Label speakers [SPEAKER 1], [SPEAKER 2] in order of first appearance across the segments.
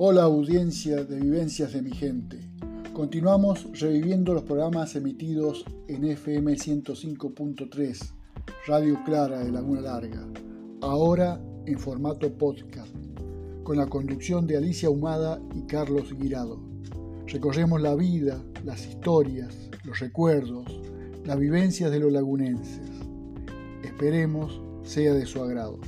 [SPEAKER 1] Hola audiencia de Vivencias de mi gente. Continuamos reviviendo los programas emitidos en FM 105.3, Radio Clara de Laguna Larga, ahora en formato podcast, con la conducción de Alicia Humada y Carlos Guirado. Recorremos la vida, las historias, los recuerdos, las vivencias de los lagunenses. Esperemos sea de su agrado.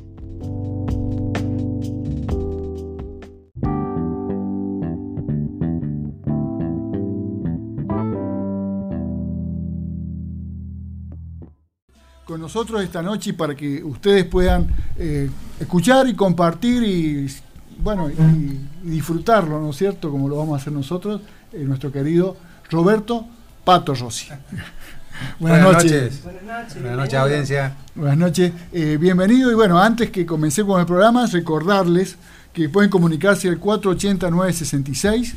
[SPEAKER 1] Nosotros esta noche para que ustedes puedan eh, escuchar y compartir y bueno y, disfrutarlo, ¿no es cierto? Como lo vamos a hacer nosotros, eh, nuestro querido Roberto Pato Rossi.
[SPEAKER 2] Buenas, noches. Buenas noches. Buenas noches, audiencia.
[SPEAKER 1] Buenas noches. Eh, bienvenido y bueno, antes que comencemos con el programa, recordarles que pueden comunicarse al 480-966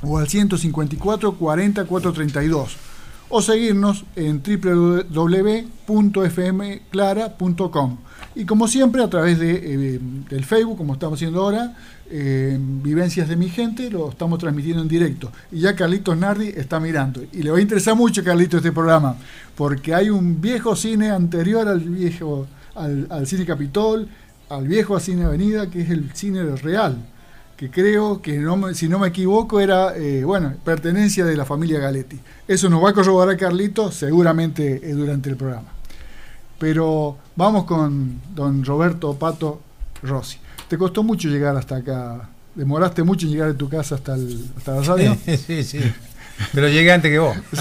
[SPEAKER 1] o al 154 40 432 o seguirnos en www.fmclara.com. Y como siempre, a través de, eh, del Facebook, como estamos haciendo ahora, eh, Vivencias de mi gente, lo estamos transmitiendo en directo. Y ya Carlitos Nardi está mirando. Y le va a interesar mucho, Carlitos, este programa, porque hay un viejo cine anterior al viejo, al, al cine Capitol, al viejo cine Avenida, que es el cine real que creo que, no, si no me equivoco, era, eh, bueno, pertenencia de la familia Galetti. Eso nos va a corroborar Carlito seguramente eh, durante el programa. Pero vamos con don Roberto Pato Rossi. ¿Te costó mucho llegar hasta acá? ¿Demoraste mucho en llegar de tu casa hasta, el, hasta la radio?
[SPEAKER 2] Sí, sí. Pero llegué antes que vos.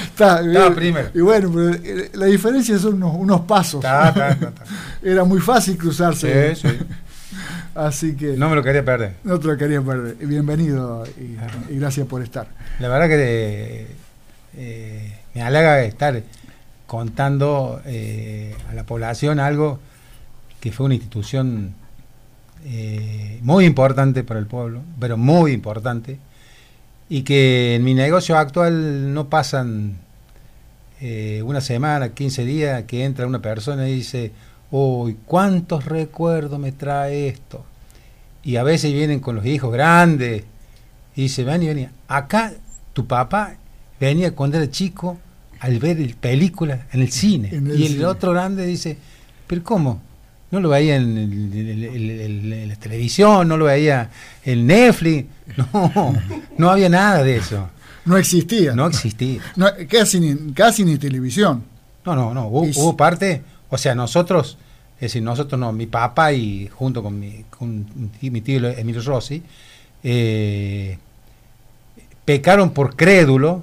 [SPEAKER 1] Estaba primero. Y bueno, pero eh, la diferencia son unos, pasos. Era muy fácil cruzarse. Sí, sí. Así que.
[SPEAKER 2] No me lo quería perder.
[SPEAKER 1] No te lo quería perder. Bienvenido y, gracias por estar.
[SPEAKER 2] La verdad que eh, me halaga estar contando eh, a la población algo que fue una institución eh, muy importante para el pueblo, pero muy importante, y que en mi negocio actual no pasan una semana, 15 días, que entra una persona y dice, uy, cuántos recuerdos me trae esto. Y a veces vienen con los hijos grandes y dice, ven y venía. Acá tu papá venía cuando era chico al ver películas en el cine. y el otro grande dice, pero ¿cómo? No lo veía en, la televisión, no lo veía en Netflix. No, no había nada de eso.
[SPEAKER 1] No existía.
[SPEAKER 2] No existía.
[SPEAKER 1] casi, ni, casi ni televisión.
[SPEAKER 2] No, no, no. hubo parte o sea, nosotros, es decir, nosotros no, mi papá y junto con mi, con mi tío Emilio Rossi, eh, pecaron por crédulo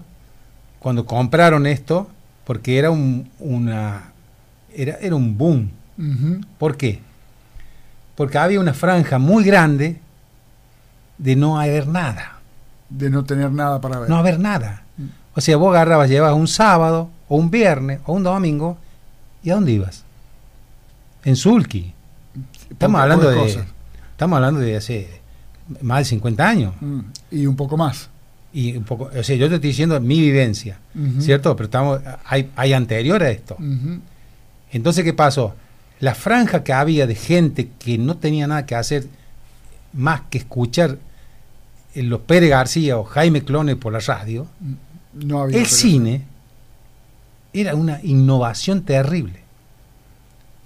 [SPEAKER 2] cuando compraron esto, porque era un, una, era, era un boom. ¿Por qué? Porque había una franja muy grande de no haber nada.
[SPEAKER 1] De no tener nada para ver.
[SPEAKER 2] No haber nada. Mm. O sea, vos agarrabas, llevabas un sábado, o un viernes, o un domingo, ¿Y a dónde ibas? En Zulki. Estamos hablando de. Estamos hablando de hace más de 50 años.
[SPEAKER 1] Mm, y un poco más.
[SPEAKER 2] Y un poco, o sea, yo te estoy diciendo mi vivencia, ¿cierto? Pero estamos, hay, hay anterior a esto. Entonces, ¿qué pasó? La franja que había de gente que no tenía nada que hacer más que escuchar los Pérez García o Jaime Clone por la radio, mm, no había el cine era una innovación terrible.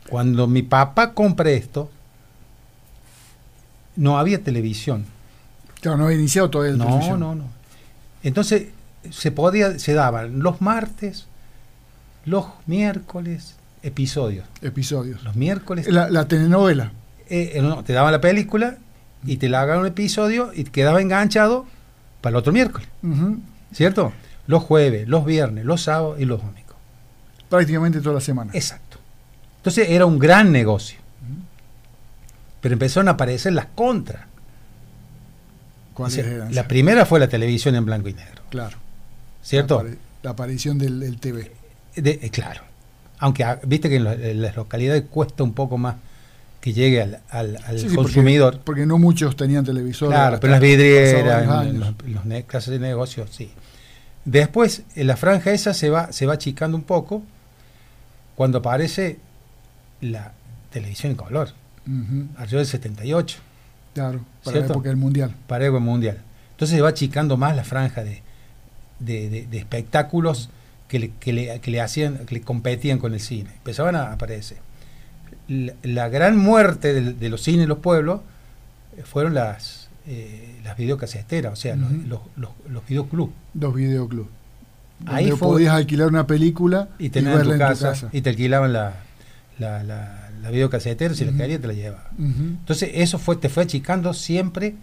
[SPEAKER 2] Cuando mi papá compra esto, no había televisión.
[SPEAKER 1] Claro, no había iniciado todavía
[SPEAKER 2] la no, televisión. No, no, no. Entonces se podía, se daban los martes, los miércoles, episodios.
[SPEAKER 1] Episodios.
[SPEAKER 2] Los miércoles.
[SPEAKER 1] La, telenovela.
[SPEAKER 2] Eh, eh, no, te daban la película y te la hagan un episodio y quedaba enganchado para el otro miércoles. ¿Cierto? Los jueves, los viernes, los sábados y los domingos
[SPEAKER 1] prácticamente toda la semana.
[SPEAKER 2] Exacto. Entonces era un gran negocio. Pero empezaron a aparecer las contras.
[SPEAKER 1] ¿Cuáles eran?
[SPEAKER 2] La primera fue la televisión en blanco y negro.
[SPEAKER 1] Claro.
[SPEAKER 2] ¿Cierto?
[SPEAKER 1] La, aparición del, TV.
[SPEAKER 2] Eh, claro. Aunque ah, viste que en, las localidades cuesta un poco más que llegue al, al, consumidor.
[SPEAKER 1] Porque, no muchos tenían televisor.
[SPEAKER 2] Claro, pero las vidrieras, los, los, clases de negocios, sí. Después, en la franja esa se va, se va achicando un poco cuando aparece la televisión en color, uh del 78.
[SPEAKER 1] Claro, para la época del Mundial.
[SPEAKER 2] Para la época Mundial. Entonces se va achicando más la franja de, de, espectáculos que le, que, le, que le, hacían, que le competían con el cine. Empezaban a aparecer. La, gran muerte de, los cines y los pueblos fueron las, eh, las videocasesteras, o sea, los, los, los, videoclubs.
[SPEAKER 1] Los videoclubs. Ahí podías alquilar una película
[SPEAKER 2] y, tenerla en, tu casa, Y te alquilaban la, la, la, la videocasetera, si la querías te la llevaba. Entonces eso fue, te fue achicando siempre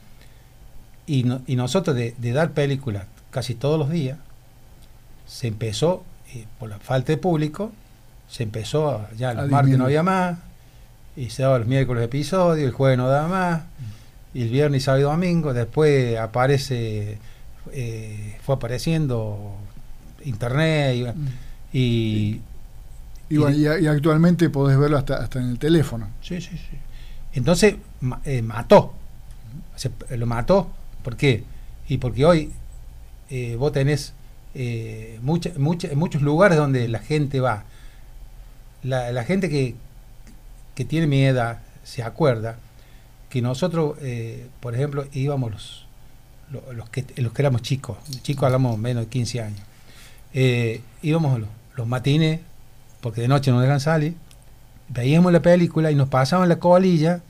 [SPEAKER 2] y, y nosotros de, dar películas casi todos los días, se empezó, eh, por la falta de público, se empezó, ya los martes no había más, y se daba los miércoles episodios, el jueves no daba más, y el viernes, sábado y domingo, después aparece, eh, fue apareciendo internet y,
[SPEAKER 1] y, actualmente podés verlo hasta, hasta en el teléfono.
[SPEAKER 2] Sí, sí, sí. Entonces eh, mató, lo mató, ¿por qué? Y porque hoy eh, vos tenés eh, muchos lugares donde la gente va. La, gente que, que, tiene mi edad se acuerda que nosotros, eh, por ejemplo, íbamos los, los, que, los que éramos chicos, chicos hablamos menos de 15 años, íbamos los, los matines, porque de noche no dejan salir, veíamos la película y nos pasaban la colilla,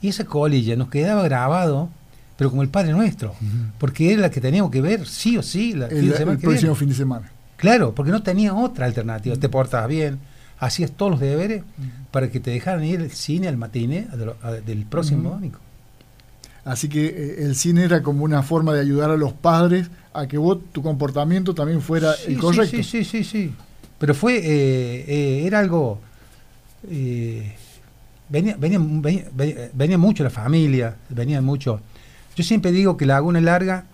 [SPEAKER 2] y esa colilla nos quedaba grabado pero como el Padre Nuestro, porque era la que teníamos que ver sí o sí
[SPEAKER 1] la, el, el próximo fin de semana.
[SPEAKER 2] Claro, porque no tenía otra alternativa. Te portabas bien, hacías todos los deberes para que te dejaran ir al cine al matiné del próximo domingo.
[SPEAKER 1] Así que eh, el cine era como una forma de ayudar a los padres a que vos, tu comportamiento también fuera el correcto.
[SPEAKER 2] Sí, sí, sí, sí. Pero fue, eh, eh, era algo... venía, venía, venía, venía, mucho la familia, venía mucho yo siempre digo que Laguna Larga,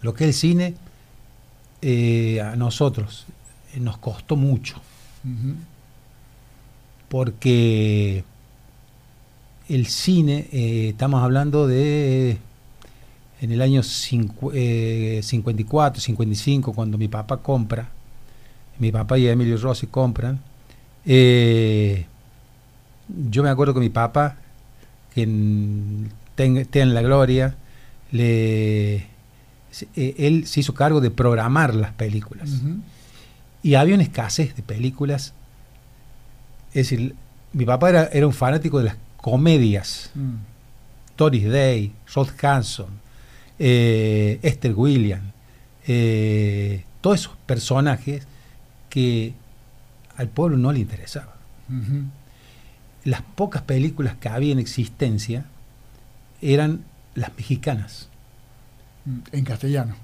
[SPEAKER 2] lo que es el cine, eh, a nosotros eh, nos costó mucho. Porque el cine, eh, estamos hablando de en el año 54, 55, cuando mi papá compra, mi papá y Emilio Rossi compran, yo me acuerdo que mi papá, que en ten, la gloria, le, eh, él se hizo cargo de programar las películas. Y había una escasez de películas. Es decir, mi papá era, era un fanático de las comedias. Mm. Doris Day, Rod Hanson, eh, Esther William, eh, todos esos personajes que al pueblo no le interesaban. Las pocas películas que había en existencia eran las mexicanas.
[SPEAKER 1] En castellano.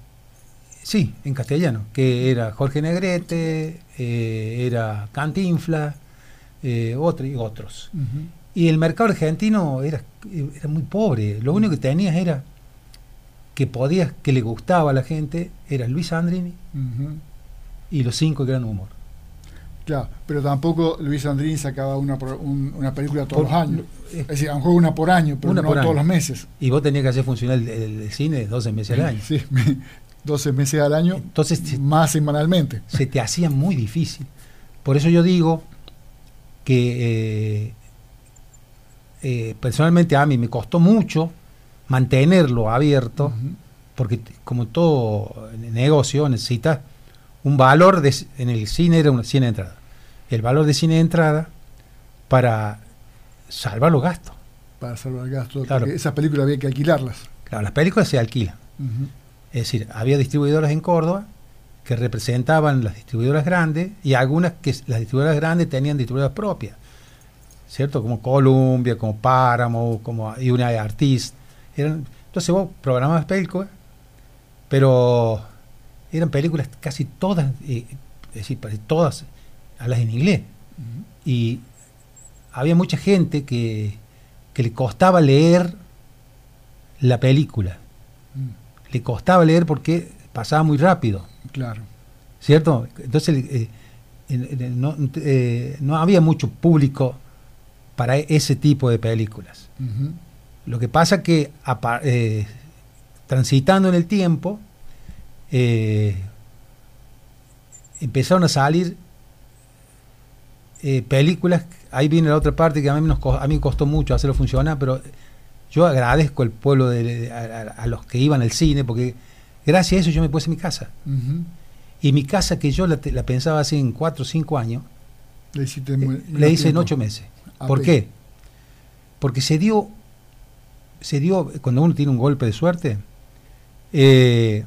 [SPEAKER 2] Sí, en castellano, que era Jorge Negrete, eh, era Cantinfla, eh, otro, y otros. Y el mercado argentino era, era muy pobre, lo único que tenías era que podías, que le gustaba a la gente, era Luis Andrini y los cinco que eran humor.
[SPEAKER 1] Claro, pero tampoco Luis Andrini sacaba una, una película todos los años. Es decir, a lo mejor una por año, pero no todos los meses.
[SPEAKER 2] Y vos tenías que hacer funcionar el, cine 12 meses al año.
[SPEAKER 1] Sí, 12 meses al año, Entonces, más semanalmente.
[SPEAKER 2] Se te hacía muy difícil. Por eso yo digo que eh, eh, personalmente a mí me costó mucho mantenerlo abierto, porque como todo negocio necesitas un valor de, en el cine era una cine de entrada. El valor de cine de entrada para salvar los gastos.
[SPEAKER 1] Para salvar gastos, porque esas películas había que alquilarlas.
[SPEAKER 2] Claro, las películas se alquilan. Es decir, había distribuidoras en Córdoba que representaban las distribuidoras grandes y algunas que las distribuidoras grandes tenían distribuidoras propias, ¿cierto? Como Columbia, como Páramo, como United Artists. Eran, entonces vos programabas películas, pero eran películas casi todas, eh, es decir, todas las en inglés. Y había mucha gente que, le costaba leer la película. Mm. Le costaba leer porque pasaba muy rápido.
[SPEAKER 1] Claro.
[SPEAKER 2] ¿Cierto? Entonces eh, eh, no, había mucho público para ese tipo de películas. Lo que pasa que transitando en el tiempo, eh, empezaron a salir eh, películas, ahí viene la otra parte que a mí, nos, a mí me costó mucho hacerlo funcionar, pero yo agradezco al pueblo de, a, a, los que iban al cine, porque gracias a eso yo me puse mi casa. Y mi casa que yo la, pensaba hace en cuatro o cinco años,
[SPEAKER 1] Le
[SPEAKER 2] eh, le hice en
[SPEAKER 1] tiempo.
[SPEAKER 2] ocho meses.
[SPEAKER 1] Ah,
[SPEAKER 2] ¿Por qué? Porque se dio, se dio, cuando uno tiene un golpe de suerte, eh,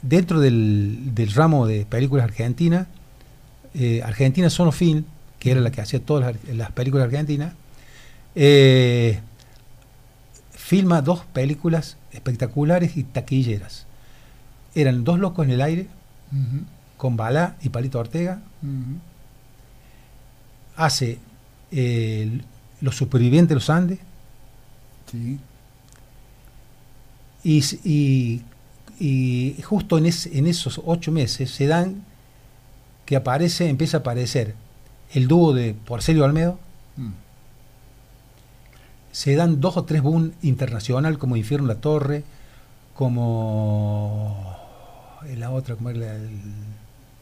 [SPEAKER 2] dentro del, del ramo de películas argentinas, eh, Argentina Sono Film, que era la que hacía todas las, las películas argentinas, eh, filma dos películas espectaculares y taquilleras. Eran Dos Locos en el Aire, con Balá y Palito Ortega, hace eh, Los Supervivientes de los Andes,
[SPEAKER 1] Sí.
[SPEAKER 2] Y, y- y justo en, es- en esos ocho meses se dan que aparece, empieza a aparecer el dúo de Porcelio Almedo,
[SPEAKER 1] Mm.
[SPEAKER 2] se dan dos o tres boom internacional como Infierno la Torre, como eh, la otra, como la- el-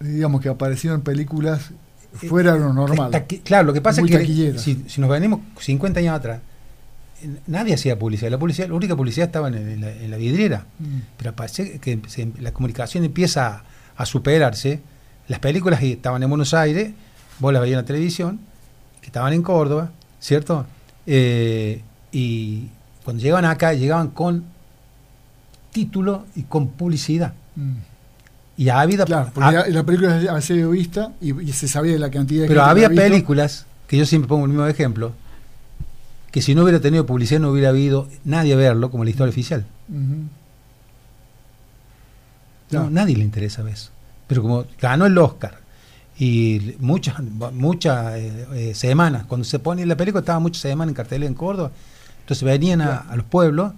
[SPEAKER 1] Digamos que aparecieron películas fuera de lo normal.
[SPEAKER 2] Claro, lo que pasa
[SPEAKER 1] Muy
[SPEAKER 2] es que si, si nos venimos 50 años atrás, eh, nadie hacía publicidad. La publicidad, la única publicidad estaba en, la, en la vidriera.
[SPEAKER 1] Mm.
[SPEAKER 2] Pero parece que se- la comunicación empieza a, a superarse. Las películas que estaban en Buenos Aires, vos las veías en la televisión, que estaban en Córdoba, ¿cierto? Eh, y cuando llegaban acá, llegaban con título y con publicidad.
[SPEAKER 1] Mm.
[SPEAKER 2] Y había,
[SPEAKER 1] Claro, porque la, la película había sido vista y, y se sabía de la cantidad de
[SPEAKER 2] Pero había películas, que yo siempre pongo el mismo ejemplo, que si no hubiera tenido publicidad no hubiera habido nadie a verlo como la historia oficial. No, nadie le interesa eso. Pero como ganó el Oscar y muchas muchas eh, eh, semanas, cuando se pone la película estaba muchas semanas en cartel en Córdoba, entonces venían a, los pueblos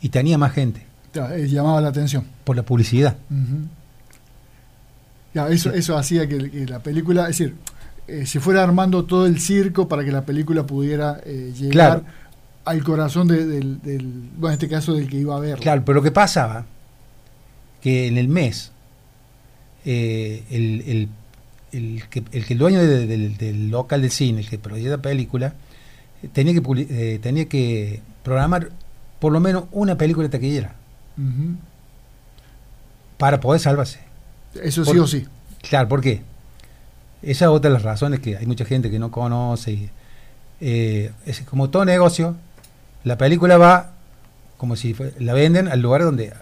[SPEAKER 2] y tenía más gente
[SPEAKER 1] eh, llamaba la atención.
[SPEAKER 2] por la publicidad.
[SPEAKER 1] Ya, eso, eso hacía que, que la película, es decir, eh, se fuera armando todo el circo para que la película pudiera eh, llegar
[SPEAKER 2] Claro.
[SPEAKER 1] al corazón de- del, del- bueno, en este caso del que iba a verla.
[SPEAKER 2] Claro, pero lo que pasaba, que en el mes, eh, el, el- el que, el que el dueño de- del, del local del cine, el que producía la película, eh, tenía que, tenía que programar por lo menos una película taquillera
[SPEAKER 1] Ujú.
[SPEAKER 2] para poder salvarse.
[SPEAKER 1] Eso
[SPEAKER 2] Por-
[SPEAKER 1] sí o sí.
[SPEAKER 2] Claro, ¿por qué? Esa es otra de las razones que hay mucha gente que no conoce. y, eh, es como todo negocio, la película va como si la venden al lugar donde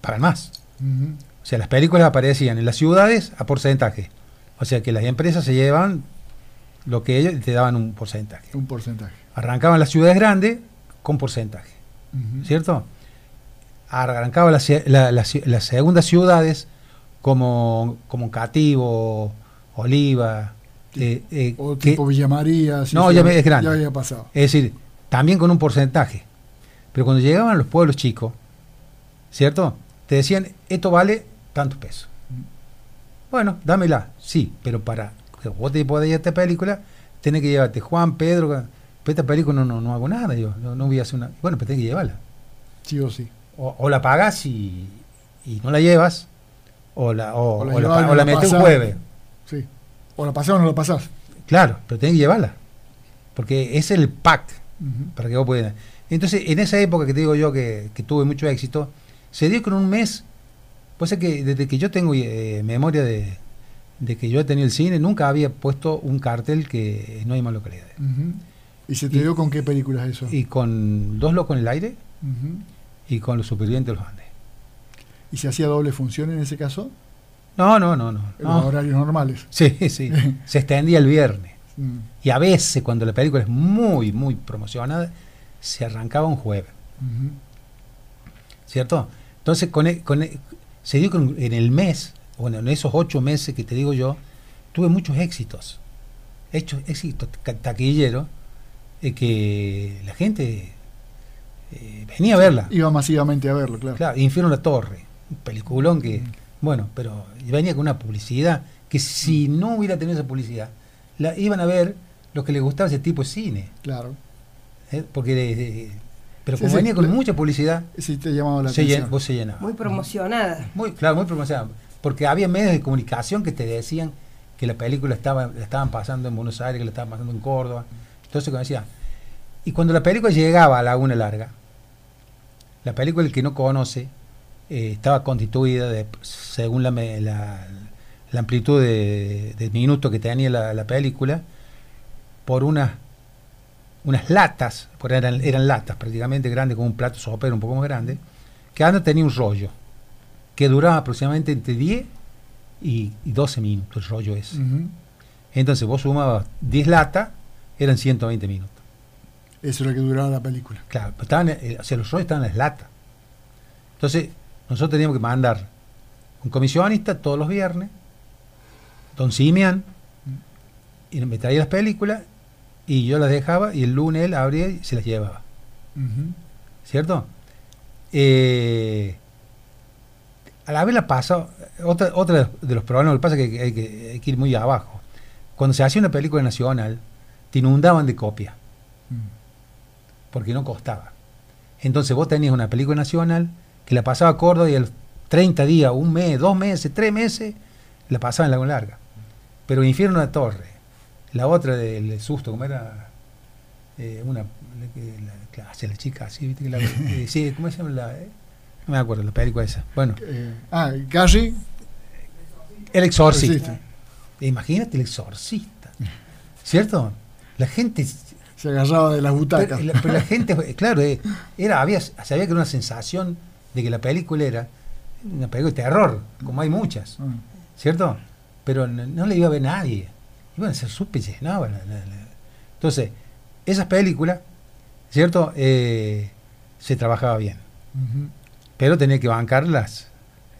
[SPEAKER 2] pagan más. O sea, las películas aparecían en las ciudades a porcentaje. O sea, que las empresas se llevan lo que ellos te daban un porcentaje.
[SPEAKER 1] Un porcentaje.
[SPEAKER 2] Arrancaban las ciudades grandes con porcentaje. ¿cierto? Arrancaban las, la- las segundas ciudades como, como Cativo, Oliva, eh, eh,
[SPEAKER 1] O
[SPEAKER 2] que-
[SPEAKER 1] tipo Villa María. sí,
[SPEAKER 2] No, ya me- es grande.
[SPEAKER 1] Ya había pasado.
[SPEAKER 2] es decir, también con un porcentaje. Pero cuando llegaban a los pueblos chicos, ¿cierto? Te decían, esto vale tantos pesos. Bueno, dámela, sí, pero para que vos te puedas ir a esta película, tenés que llevarte Juan, Pedro, pero esta película no, no, no hago nada, yo no, no voy a hacer una... Bueno, pero tenés que llevarla.
[SPEAKER 1] Sí o sí.
[SPEAKER 2] O, o la pagas y, y no la llevas, o la, o,
[SPEAKER 1] O la
[SPEAKER 2] o la, metes un jueves.
[SPEAKER 1] Sí. O la pasás o no la pasás.
[SPEAKER 2] Claro, pero tenés que llevarla. Porque es el pack para que vos puedas. Entonces, en esa época que te digo yo que, que tuve mucho éxito, se dio con un mes. Pues es que desde que yo tengo eh, memoria de, de que yo he tenido el cine, nunca había puesto un cartel que no hay más localidades.
[SPEAKER 1] Ujú. ¿Y se te
[SPEAKER 2] Y-
[SPEAKER 1] dio con qué películas eso?
[SPEAKER 2] Y con Dos Locos en el Aire y con Los Supervivientes de los Andes.
[SPEAKER 1] ¿Y se hacía doble función en ese caso?
[SPEAKER 2] No, no, no, no.
[SPEAKER 1] En
[SPEAKER 2] no.
[SPEAKER 1] horarios normales.
[SPEAKER 2] Sí, sí. se extendía el viernes.
[SPEAKER 1] Mm.
[SPEAKER 2] Y a veces, cuando la película es muy, muy promocionada, se arrancaba un jueves. ¿cierto? Entonces, con e- con e- se dio que en- el mes, bueno, en esos ocho meses que te digo yo, tuve muchos éxitos. Hechos, éxitos taquilleros, eh, que la gente eh, venía a verla.
[SPEAKER 1] Iba masivamente a verlo, claro.
[SPEAKER 2] Claro, Infierno en la Torre, un peliculón que, bueno, pero venía con una publicidad que si no hubiera tenido esa publicidad, la iban a ver los que les gustaba ese tipo de cine.
[SPEAKER 1] Claro.
[SPEAKER 2] ¿eh? Porque de- de- pero
[SPEAKER 1] Sí,
[SPEAKER 2] como
[SPEAKER 1] sí,
[SPEAKER 2] venía con
[SPEAKER 1] le-
[SPEAKER 2] mucha publicidad,
[SPEAKER 1] Sí te llamaba la
[SPEAKER 2] se llen-
[SPEAKER 1] atención.
[SPEAKER 2] vos se llenaba.
[SPEAKER 3] Muy promocionada.
[SPEAKER 2] Muy, claro, muy promocionado. Porque había medios de comunicación que te decían que la película estaba, la estaban pasando en Buenos Aires, que la estaban pasando en Córdoba. Entonces, decía, y cuando la película llegaba a Laguna Larga, la película, el que no conoce, eh, estaba constituida de, según la, la, la amplitud de, de minutos que tenía la, la película, por unas unas latas, porque eran, eran latas prácticamente grandes, como un plato sopero un poco más grande, que una tenía un rollo, que duraba aproximadamente entre 10 y, y 12 minutos, el rollo ese. Entonces vos sumabas 10 latas, eran 120 minutos.
[SPEAKER 1] Eso es lo que duraba la película.
[SPEAKER 2] Claro, pero estaban, eh, o sea, los rollos estaban en las latas. Entonces, nosotros teníamos que mandar un comisionista todos los viernes, don Simian, y me traía las películas, y yo las dejaba, y el lunes él abría y se las llevaba. ¿Cierto? Eh, a la vez la pasado, otra, otra de los problemas, lo que pasa es que hay, que hay que ir muy abajo. Cuando se hacía una película nacional, te inundaban de copias,
[SPEAKER 1] Mm.
[SPEAKER 2] porque no costaba. Entonces vos tenías una película nacional que la pasaba a Córdoba y los 30 días, un mes, dos meses, tres meses, la pasaba en Lago Larga. Pero Infierno de Torre, la otra del susto, como era eh, una la, que- la, la- hacia la chica así, ¿viste? Que la- eh, sí, ¿cómo se llama la? eh? No me acuerdo, la película esa. Bueno,
[SPEAKER 1] Eh, ah, Carrie.
[SPEAKER 2] El Exorcista. Imagínate el Exorcista. ¿Cierto? La gente
[SPEAKER 1] Se agarraba de las butacas.
[SPEAKER 2] Pero, la, pero la gente, claro, era, había, sabía que era una sensación de que la película era una película de terror, como hay muchas,
[SPEAKER 1] Ah.
[SPEAKER 2] ¿cierto? Pero no, no le iba a ver nadie. Iban a ser súper llenaban. la- Entonces, esas películas, ¿cierto? Eh, se trabajaba bien. Pero tenía que bancarlas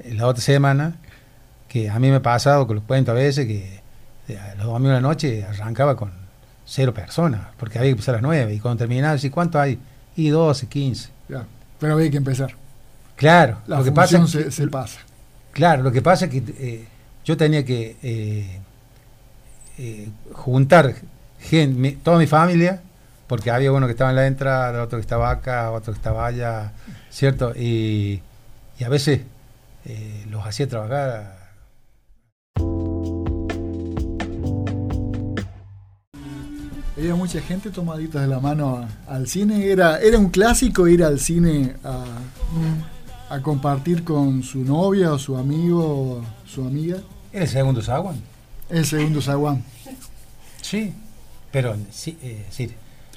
[SPEAKER 2] la otra semana, que a mí me ha pasado, que los cuento a veces, que eh, a los domingos de la noche arrancaba con cero personas, porque había que empezar a las nueve, y cuando terminaba, ¿y cuánto hay? Y 12, 15.
[SPEAKER 1] Ya. Pero había que empezar.
[SPEAKER 2] Claro,
[SPEAKER 1] La
[SPEAKER 2] lo que pasa
[SPEAKER 1] función
[SPEAKER 2] es que,
[SPEAKER 1] se, se pasa.
[SPEAKER 2] claro, lo que pasa es que eh, yo tenía que eh, eh, juntar mi- toda mi familia, porque había uno que estaba en la entrada, otro que estaba acá, otro que estaba allá, ¿cierto? Y, y a veces eh, los hacía trabajar.
[SPEAKER 1] Había mucha gente tomaditas de la mano al cine. Era, era un clásico ir al cine a, a compartir con su novia o su amigo o su amiga.
[SPEAKER 2] ¿Era el segundo Saguan?
[SPEAKER 1] El segundo zaguán.
[SPEAKER 2] Sí, pero sí, eh, sí.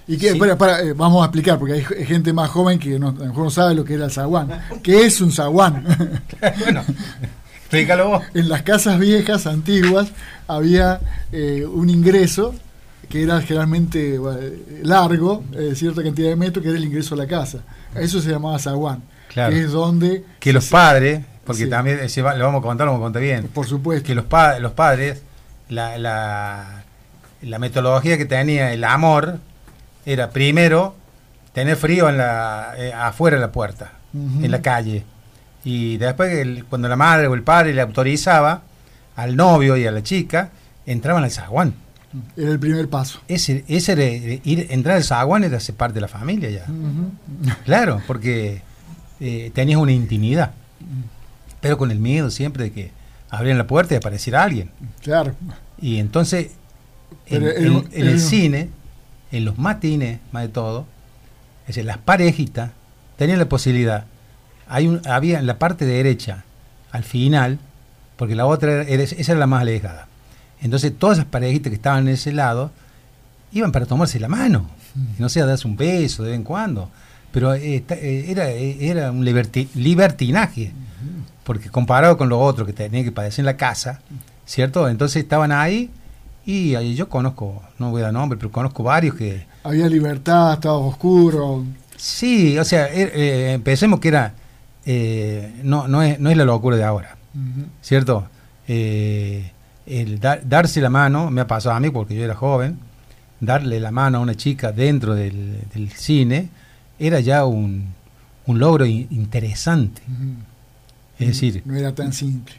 [SPEAKER 1] Y
[SPEAKER 2] Sí.
[SPEAKER 1] espera, para, eh, vamos a explicar, porque hay g- gente más joven que no, a lo mejor no sabe lo que era el zaguán. ¿Qué es un zaguán?
[SPEAKER 2] bueno, explícalo vos.
[SPEAKER 1] en las casas viejas, antiguas, había eh, un ingreso que era generalmente eh, largo, eh, cierta cantidad de metros, que era el ingreso a la casa. Eso se llamaba zaguán,
[SPEAKER 2] Claro.
[SPEAKER 1] que es donde,
[SPEAKER 2] Que los padres, porque
[SPEAKER 1] Sí.
[SPEAKER 2] también va- lo vamos a contar, lo vamos a contar bien.
[SPEAKER 1] por supuesto,
[SPEAKER 2] que los, pa- los padres, la, la, la metodología que tenía el amor era primero tener frío en la, eh, afuera de la puerta, en la calle. Y después, el- cuando la madre o el padre le autorizaba al novio y a la chica, entraban al zaguán.
[SPEAKER 1] era el primer paso.
[SPEAKER 2] Ese, ese era, ir, entrar al zaguán era ser parte de la familia ya. Claro, porque eh, tenías una intimidad, pero con el miedo siempre de que abrían la puerta y apareciera alguien.
[SPEAKER 1] Claro,
[SPEAKER 2] Y entonces, en, el cine, en los matines, más de todo, es decir, las parejitas tenían la posibilidad. Hay un, había en la parte derecha, al final, porque la otra era, esa era la más alejada. Entonces, todas esas parejitas que estaban en ese lado iban para tomarse la mano,
[SPEAKER 1] Mm.
[SPEAKER 2] no sé, a darse un beso de vez en cuando. Pero eh, eh, era, eh, era un liberti- libertinaje, porque comparado con lo otro que tenía que padecer en la casa, ¿cierto? Entonces estaban ahí y yo conozco, no voy a dar nombre, pero conozco varios que...
[SPEAKER 1] había libertad, estaba oscuro.
[SPEAKER 2] Sí, o sea, eh, empecemos que era... eh, no, no, es, no es la locura de ahora. ¿cierto? Eh, el dar- darse la mano, me ha pasado a mí porque yo era joven, darle la mano a una chica dentro del, del cine era ya un, un logro in- interesante. Es decir,
[SPEAKER 1] no era tan simple.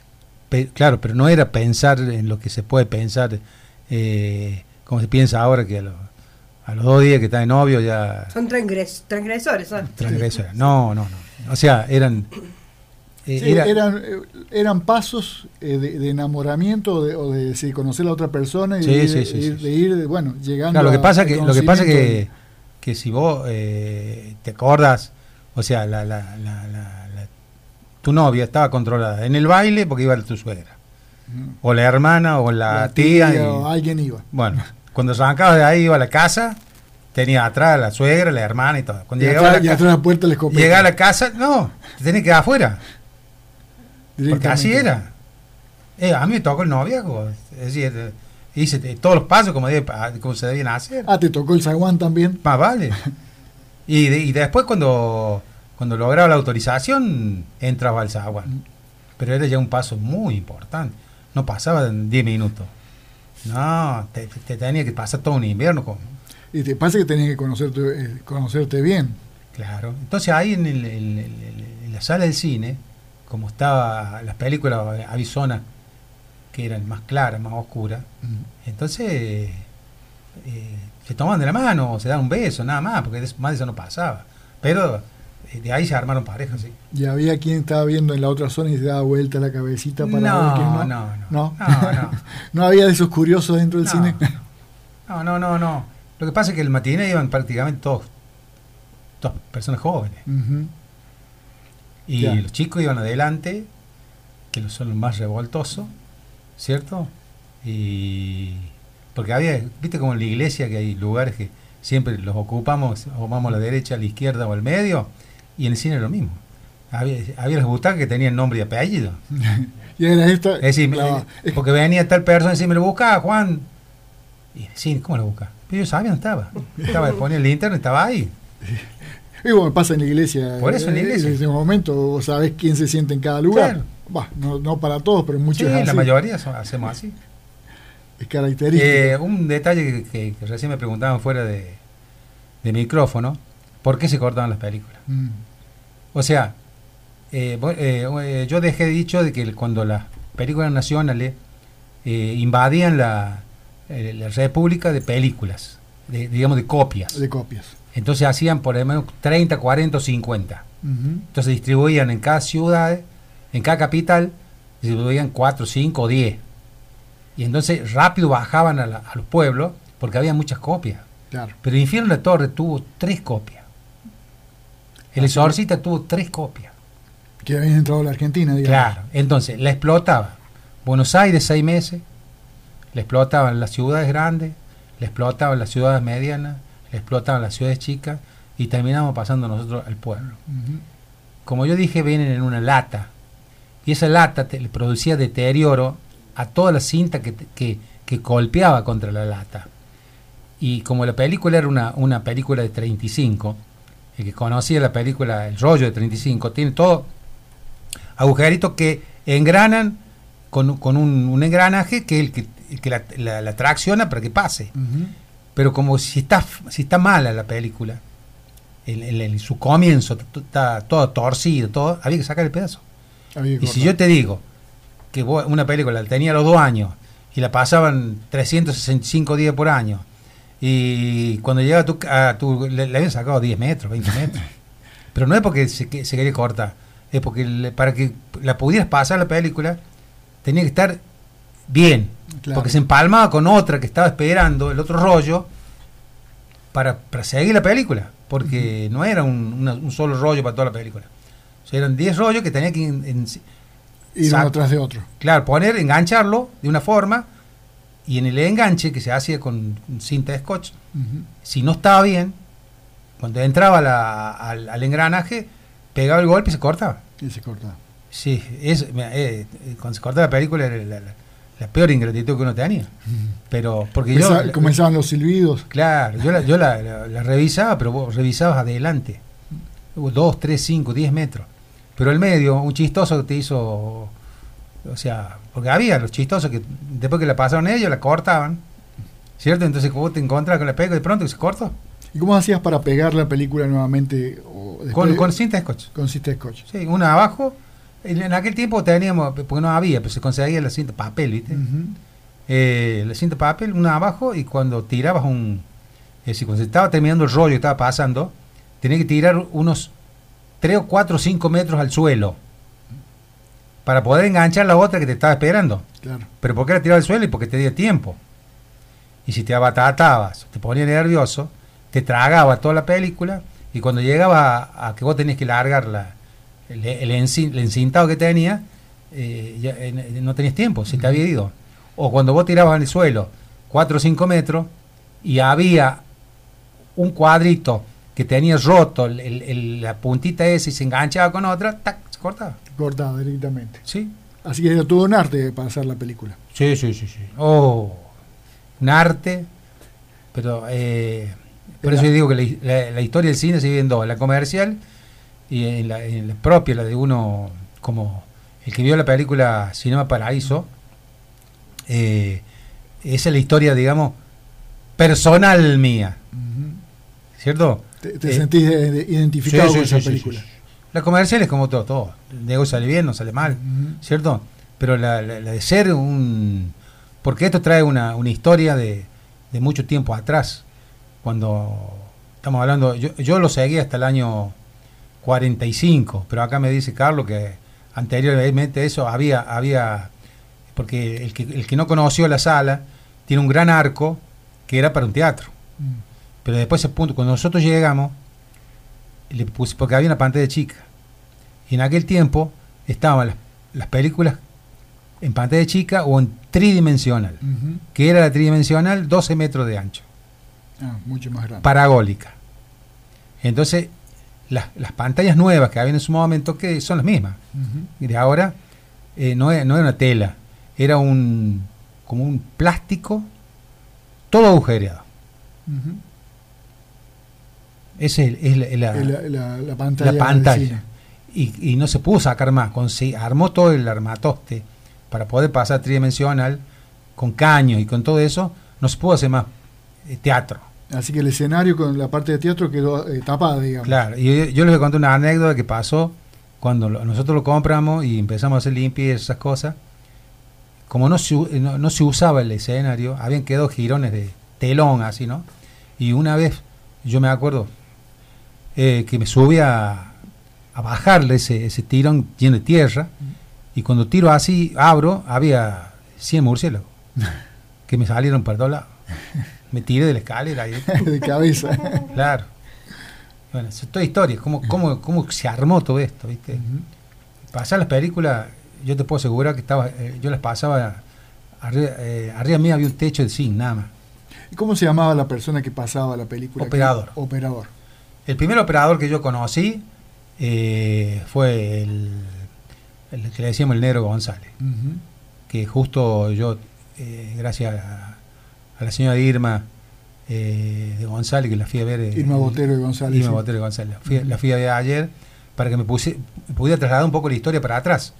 [SPEAKER 2] Pe- claro, pero no era pensar en lo que se puede pensar, eh, como se piensa ahora que a, lo- a los dos días que está de novio ya
[SPEAKER 3] Son transgres- transgresores, son.
[SPEAKER 2] transgresora. No, no, no. O sea, eran... eh,
[SPEAKER 1] Sí,
[SPEAKER 2] era-
[SPEAKER 1] eran, eh, eran pasos eh, de, de enamoramiento o de, o de conocer a la otra persona y
[SPEAKER 2] Sí,
[SPEAKER 1] de, ir,
[SPEAKER 2] sí, sí,
[SPEAKER 1] ir-
[SPEAKER 2] sí,
[SPEAKER 1] de ir, bueno, llegando
[SPEAKER 2] claro, lo que
[SPEAKER 1] a-
[SPEAKER 2] pasa
[SPEAKER 1] al
[SPEAKER 2] que lo que pasa que que si vos eh, te acordás O sea, la, la- la- la- la- tu novia estaba controlada en el baile porque iba tu suegra. O la hermana o la, tía. y-
[SPEAKER 1] o alguien iba.
[SPEAKER 2] bueno, cuando arrancabas de ahí iba a la casa, tenía atrás la suegra, la hermana y todo. Cuando
[SPEAKER 1] Y
[SPEAKER 2] llegaba a la
[SPEAKER 1] y atrás la puerta
[SPEAKER 2] llegaba a la casa, no, te tenés que quedar afuera. Porque así era. Eh, a mí me tocó el noviazgo. Es decir, eh, hice eh, todos los pasos como, debe- ah, como se debían hacer.
[SPEAKER 1] Ah, te tocó el zaguán también.
[SPEAKER 2] Más vale. Y, de- y después cuando, cuando lograba la autorización, entraba al zaguán. Pero era ya un paso muy importante. No pasaba en 10 minutos. No, te, te tenía que pasar todo un invierno. Con,
[SPEAKER 1] Y te pasa que tenías que conocerte, eh, conocerte bien.
[SPEAKER 2] claro. Entonces ahí en, el- en el- en la sala del cine, como estaba las películas Arizona, que eran más claras, más oscuras, entonces eh, se tomaban de la mano, o se daban un beso, nada más, porque más de eso no pasaba. Pero eh, de ahí se armaron parejas, sí.
[SPEAKER 1] Y había quien estaba viendo en la otra zona y se daba vuelta la cabecita para
[SPEAKER 2] No,
[SPEAKER 1] ver quién
[SPEAKER 2] no,
[SPEAKER 1] no.
[SPEAKER 2] no.
[SPEAKER 1] No.
[SPEAKER 2] No, no.
[SPEAKER 1] No había de esos curiosos dentro del cine.
[SPEAKER 2] No, no, no, no. Lo que pasa es que el matiné iban prácticamente todos, todas personas jóvenes. Y
[SPEAKER 1] Ya.
[SPEAKER 2] los chicos iban adelante, que son los más revoltosos, ¿cierto? Y porque había, viste como en la iglesia que hay lugares que siempre los ocupamos, ocupamos a la derecha, a la izquierda o al medio, y en el cine lo mismo. Había, había las butacas que tenían nombre y apellido.
[SPEAKER 1] Y era esta.
[SPEAKER 2] Es decir,
[SPEAKER 1] clava-
[SPEAKER 2] eh, porque venía tal persona y decía, me lo buscaba, Juan. Y sí, ¿cómo lo busca? Pero yo sabía dónde estaba. Estaba, ponía el internet, estaba ahí.
[SPEAKER 1] Y bueno, pasa en la iglesia.
[SPEAKER 2] Por eso en la
[SPEAKER 1] eh,
[SPEAKER 2] iglesia.
[SPEAKER 1] En ese momento vos sabés quién se siente en cada lugar.
[SPEAKER 2] Claro.
[SPEAKER 1] Bah, no, no para todos, pero muchos
[SPEAKER 2] Sí, la mayoría son- hacemos así.
[SPEAKER 1] Es característico.
[SPEAKER 2] Eh, un detalle que, recién me preguntaban fuera de, de micrófono, ¿por qué se cortaban las películas?
[SPEAKER 1] Mm.
[SPEAKER 2] O sea, eh, eh, yo dejé dicho de que cuando las películas nacionales invadían la, la república de películas, de, digamos de copias,
[SPEAKER 1] De copias.
[SPEAKER 2] entonces hacían por lo menos 30, 40 o 50.
[SPEAKER 1] Ujú.
[SPEAKER 2] Entonces distribuían en cada ciudad, en cada capital, distribuían 4, 5 o 10. Y entonces rápido bajaban a, la- a los pueblos porque había muchas copias.
[SPEAKER 1] Claro.
[SPEAKER 2] Pero el Infierno de la Torre tuvo tres copias. El Exorcista tuvo tres copias.
[SPEAKER 1] Que habían entrado a la Argentina, digamos.
[SPEAKER 2] Claro. Entonces, la explotaba. Buenos Aires seis meses, la explotaban las ciudades grandes, la explotaban las ciudades medianas, la explotaban las ciudades chicas y terminamos pasando nosotros al pueblo. Como yo dije, vienen en una lata. Y esa lata te- le producía deterioro a toda la cinta que, que, que golpeaba contra la lata. Y como la película era una, una película de 35, el que conocía la película, el rollo de 35, tiene todo agujeritos que engranan con, con un, un engranaje que, el que, el que la, la- la tracciona para que pase. Pero como si está, si está mala la película, en, en- en su comienzo está todo torcido, todo, había que sacar el pedazo. Y si yo te digo que vos- una película la tenía a los dos años y la pasaban 365 días por año, y cuando llega a tu, a tu le, le habían sacado 10 metros, 20 metros. Pero no es porque se, que- se quería cortar, es porque le- para que la pudieras pasar la película tenía que estar bien,
[SPEAKER 1] Claro.
[SPEAKER 2] porque se empalmaba con otra que estaba esperando, el otro rollo, para, para seguir la película, porque no era un, una- un solo rollo para toda la película. O sea, eran 10 rollos que tenía que, en- en-
[SPEAKER 1] Ir uno atrás de otro.
[SPEAKER 2] claro, poner, engancharlo de una forma, y en el enganche que se hacía con cinta de scotch, si no estaba bien, cuando entraba la- al, al engranaje, pegaba el golpe y se cortaba.
[SPEAKER 1] Y se corta.
[SPEAKER 2] Sí, es, eh, eh, cuando se cortaba la película era la, la- la peor ingratitud que uno tenía. Pero, porque yo.
[SPEAKER 1] Comenzaba- comenzaban los silbidos.
[SPEAKER 2] Claro, yo la, yo la, revisaba, pero vos revisabas adelante. Hubo dos, tres, cinco, diez metros. Pero el medio, un chistoso que te hizo. O sea, porque había los chistosos que después que la pasaron ellos, la cortaban. ¿Cierto? Entonces, vos te encontrás con la película de pronto que se cortó.
[SPEAKER 1] ¿Y cómo hacías para pegar la película nuevamente? O
[SPEAKER 2] Con, con cinta de scotch.
[SPEAKER 1] con cinta de scotch.
[SPEAKER 2] Sí, una abajo. En, en aquel tiempo teníamos, porque no había, pero se conseguía la cinta papel, ¿viste? Eh, la cinta papel, una abajo, y cuando tirabas un. Es decir, cuando se estaba terminando el rollo que estaba pasando, tenía que tirar unos 3 o 4 o 5 metros al suelo para poder enganchar la otra que te estaba esperando.
[SPEAKER 1] Claro.
[SPEAKER 2] Pero ¿por qué la tiraba al suelo? Y porque te dio tiempo. Y si te abatatabas, te ponía nervioso, te tragaba toda la película Y cuando llegaba a, a que vos tenías que largar la, el encintado que tenía, eh, ya, eh, no tenías tiempo, se te había ido. O cuando vos tirabas en el suelo 4 o 5 metros y había un cuadrito que tenía roto el- el- el- la puntita esa y se enganchaba con otra, ¡tac! se cortaba.
[SPEAKER 1] Cortado directamente.
[SPEAKER 2] ¿Sí?
[SPEAKER 1] Así que era todo un arte para hacer la película.
[SPEAKER 2] Sí, sí, sí, sí. Oh, un arte, pero eh, por
[SPEAKER 1] Era-
[SPEAKER 2] eso yo digo que la, la- la historia del cine se vive en dos, la comercial y en la, en la propia, la de uno como el que vio la película Cinema Paraíso, eh, esa es la historia, digamos, personal mía. ¿cierto?
[SPEAKER 1] Te, te
[SPEAKER 2] Eh,
[SPEAKER 1] sentís de- identificado
[SPEAKER 2] sí,
[SPEAKER 1] con
[SPEAKER 2] sí,
[SPEAKER 1] esa
[SPEAKER 2] sí,
[SPEAKER 1] película.
[SPEAKER 2] La comercial es como todo, todo. El negocio sale bien, no sale mal. ¿cierto? Pero la, la- la de ser un... Porque esto trae una, una historia de, de mucho tiempo atrás, cuando estamos hablando, yo, yo lo seguí hasta el año 45, pero acá me dice Carlos que anteriormente eso había, había porque el que, el que no conoció la sala tiene un gran arco que era para un teatro.
[SPEAKER 1] Mm.
[SPEAKER 2] Pero después ese punto, cuando nosotros llegamos, le puse, porque había una pantalla chica. Y en aquel tiempo estaban las, las películas en pantalla chica o en tridimensional, que era la tridimensional 12 metros de ancho,
[SPEAKER 1] Ah, mucho más grande.
[SPEAKER 2] paragólica. Entonces, las, las pantallas nuevas que había en su momento, que son las mismas. Y de ahora, eh, no, era, no era una tela, era un como un plástico todo agujereado. Esa es, la- la-
[SPEAKER 1] La, la- la pantalla.
[SPEAKER 2] la pantalla. Y, y no se pudo sacar más. Consi- armó todo el armatoste para poder pasar tridimensional con caños y con todo eso. No se pudo hacer más eh, teatro.
[SPEAKER 1] Así que el escenario con la parte de teatro quedó eh, tapada, digamos.
[SPEAKER 2] Claro. Y yo, yo les voy a contar una anécdota que pasó cuando lo- nosotros lo compramos y empezamos a hacer limpieza esas cosas. Como no se, u- no, no se usaba el escenario, habían quedado jirones de telón así, ¿no? Y una vez, yo me acuerdo, eh, que me subí a, a bajarle ese, ese tirón lleno de tierra y cuando tiro así, abro, había 100 murciélagos que me salieron para todos lados. Me tiré de la escalera y
[SPEAKER 1] de cabeza.
[SPEAKER 2] Claro. Bueno, es toda historia, cómo, cómo, cómo se armó todo esto, ¿viste? Pasar las películas, yo te puedo asegurar que estaba, eh, yo las pasaba, arriba, eh, arriba había un techo de zinc, nada más.
[SPEAKER 1] ¿Y cómo se llamaba la persona que pasaba la película?
[SPEAKER 2] Operador.
[SPEAKER 1] Operador.
[SPEAKER 2] El primer operador que yo conocí eh, fue el, el que le decíamos el negro González, que justo yo, eh, gracias a, a la señora Irma eh, de González, que la fui a ver.
[SPEAKER 1] Irma Botero de González.
[SPEAKER 2] Irma
[SPEAKER 1] sí.
[SPEAKER 2] Botero de González. La fui, la fui a ver ayer para que me puse, pudiera trasladar un poco la historia para atrás.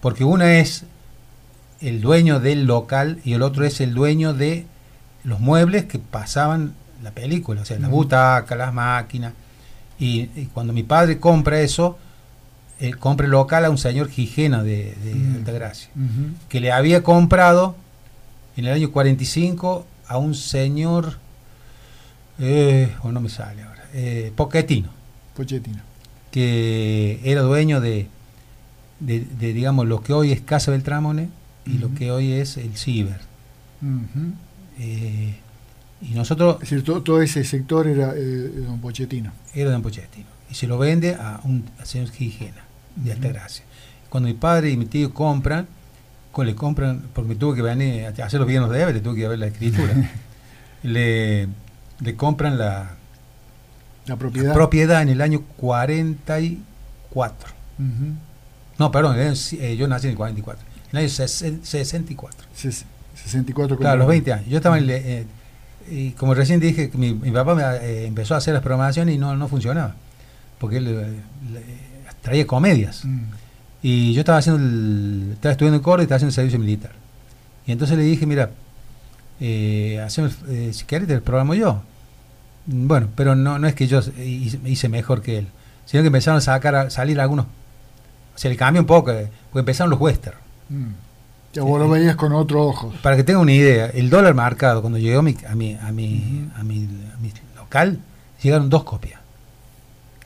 [SPEAKER 2] Porque una es el dueño del local y el otro es el dueño de los muebles que pasaban la película, o sea, la butaca, las máquinas. Y, y cuando mi padre compra eso, él compra el local a un señor Gijena de, de
[SPEAKER 1] Mm.
[SPEAKER 2] Altagracia,
[SPEAKER 1] Ujú.
[SPEAKER 2] que le había comprado en el año 45 a un señor, eh, o no me sale ahora, eh, Pochettino
[SPEAKER 1] Pochettino.
[SPEAKER 2] que era dueño de, de, de, digamos, lo que hoy es Casa Beltramone y lo que hoy es el Ciber. Eh, y nosotros
[SPEAKER 1] Es decir, todo, todo ese sector era eh, Don Pochettino.
[SPEAKER 2] era Don Pochettino y se lo vende a un al señor Gijena de. Altagracia. Cuando mi padre y mi tío compran, co- le compran, porque me tuve que venir a hacer los bienes de le tuve que ir a ver la escritura, le, le compran la,
[SPEAKER 1] La
[SPEAKER 2] la
[SPEAKER 1] propiedad.
[SPEAKER 2] propiedad en el año 44.
[SPEAKER 1] Ujú.
[SPEAKER 2] No, perdón, eh, yo nací en el 44. En el año sesen- 64.
[SPEAKER 1] Ses- 64
[SPEAKER 2] Claro, los
[SPEAKER 1] con-
[SPEAKER 2] 20 años. Yo estaba en... eh, y como recién dije, mi, mi papá me, eh, empezó a hacer las programaciones y no, no funcionaba. Porque él le- traía comedias.
[SPEAKER 1] Mm.
[SPEAKER 2] Y yo estaba haciendo el, estaba estudiando en Córdoba y estaba haciendo el servicio militar. Y entonces le dije, mira, eh, hacemos, eh, si querés te lo programo yo. Bueno, pero no, no es que yo hice, hice mejor que él, sino que empezaron a sacar a salir algunos. O sea, le cambió un poco, eh, porque empezaron los western.
[SPEAKER 1] Mm. Ya vos lo veías con otro ojo.
[SPEAKER 2] Para que tengan una idea, el dólar marcado, cuando llegó a mi, a mi, a mi, a mi, a mi local, llegaron dos copias.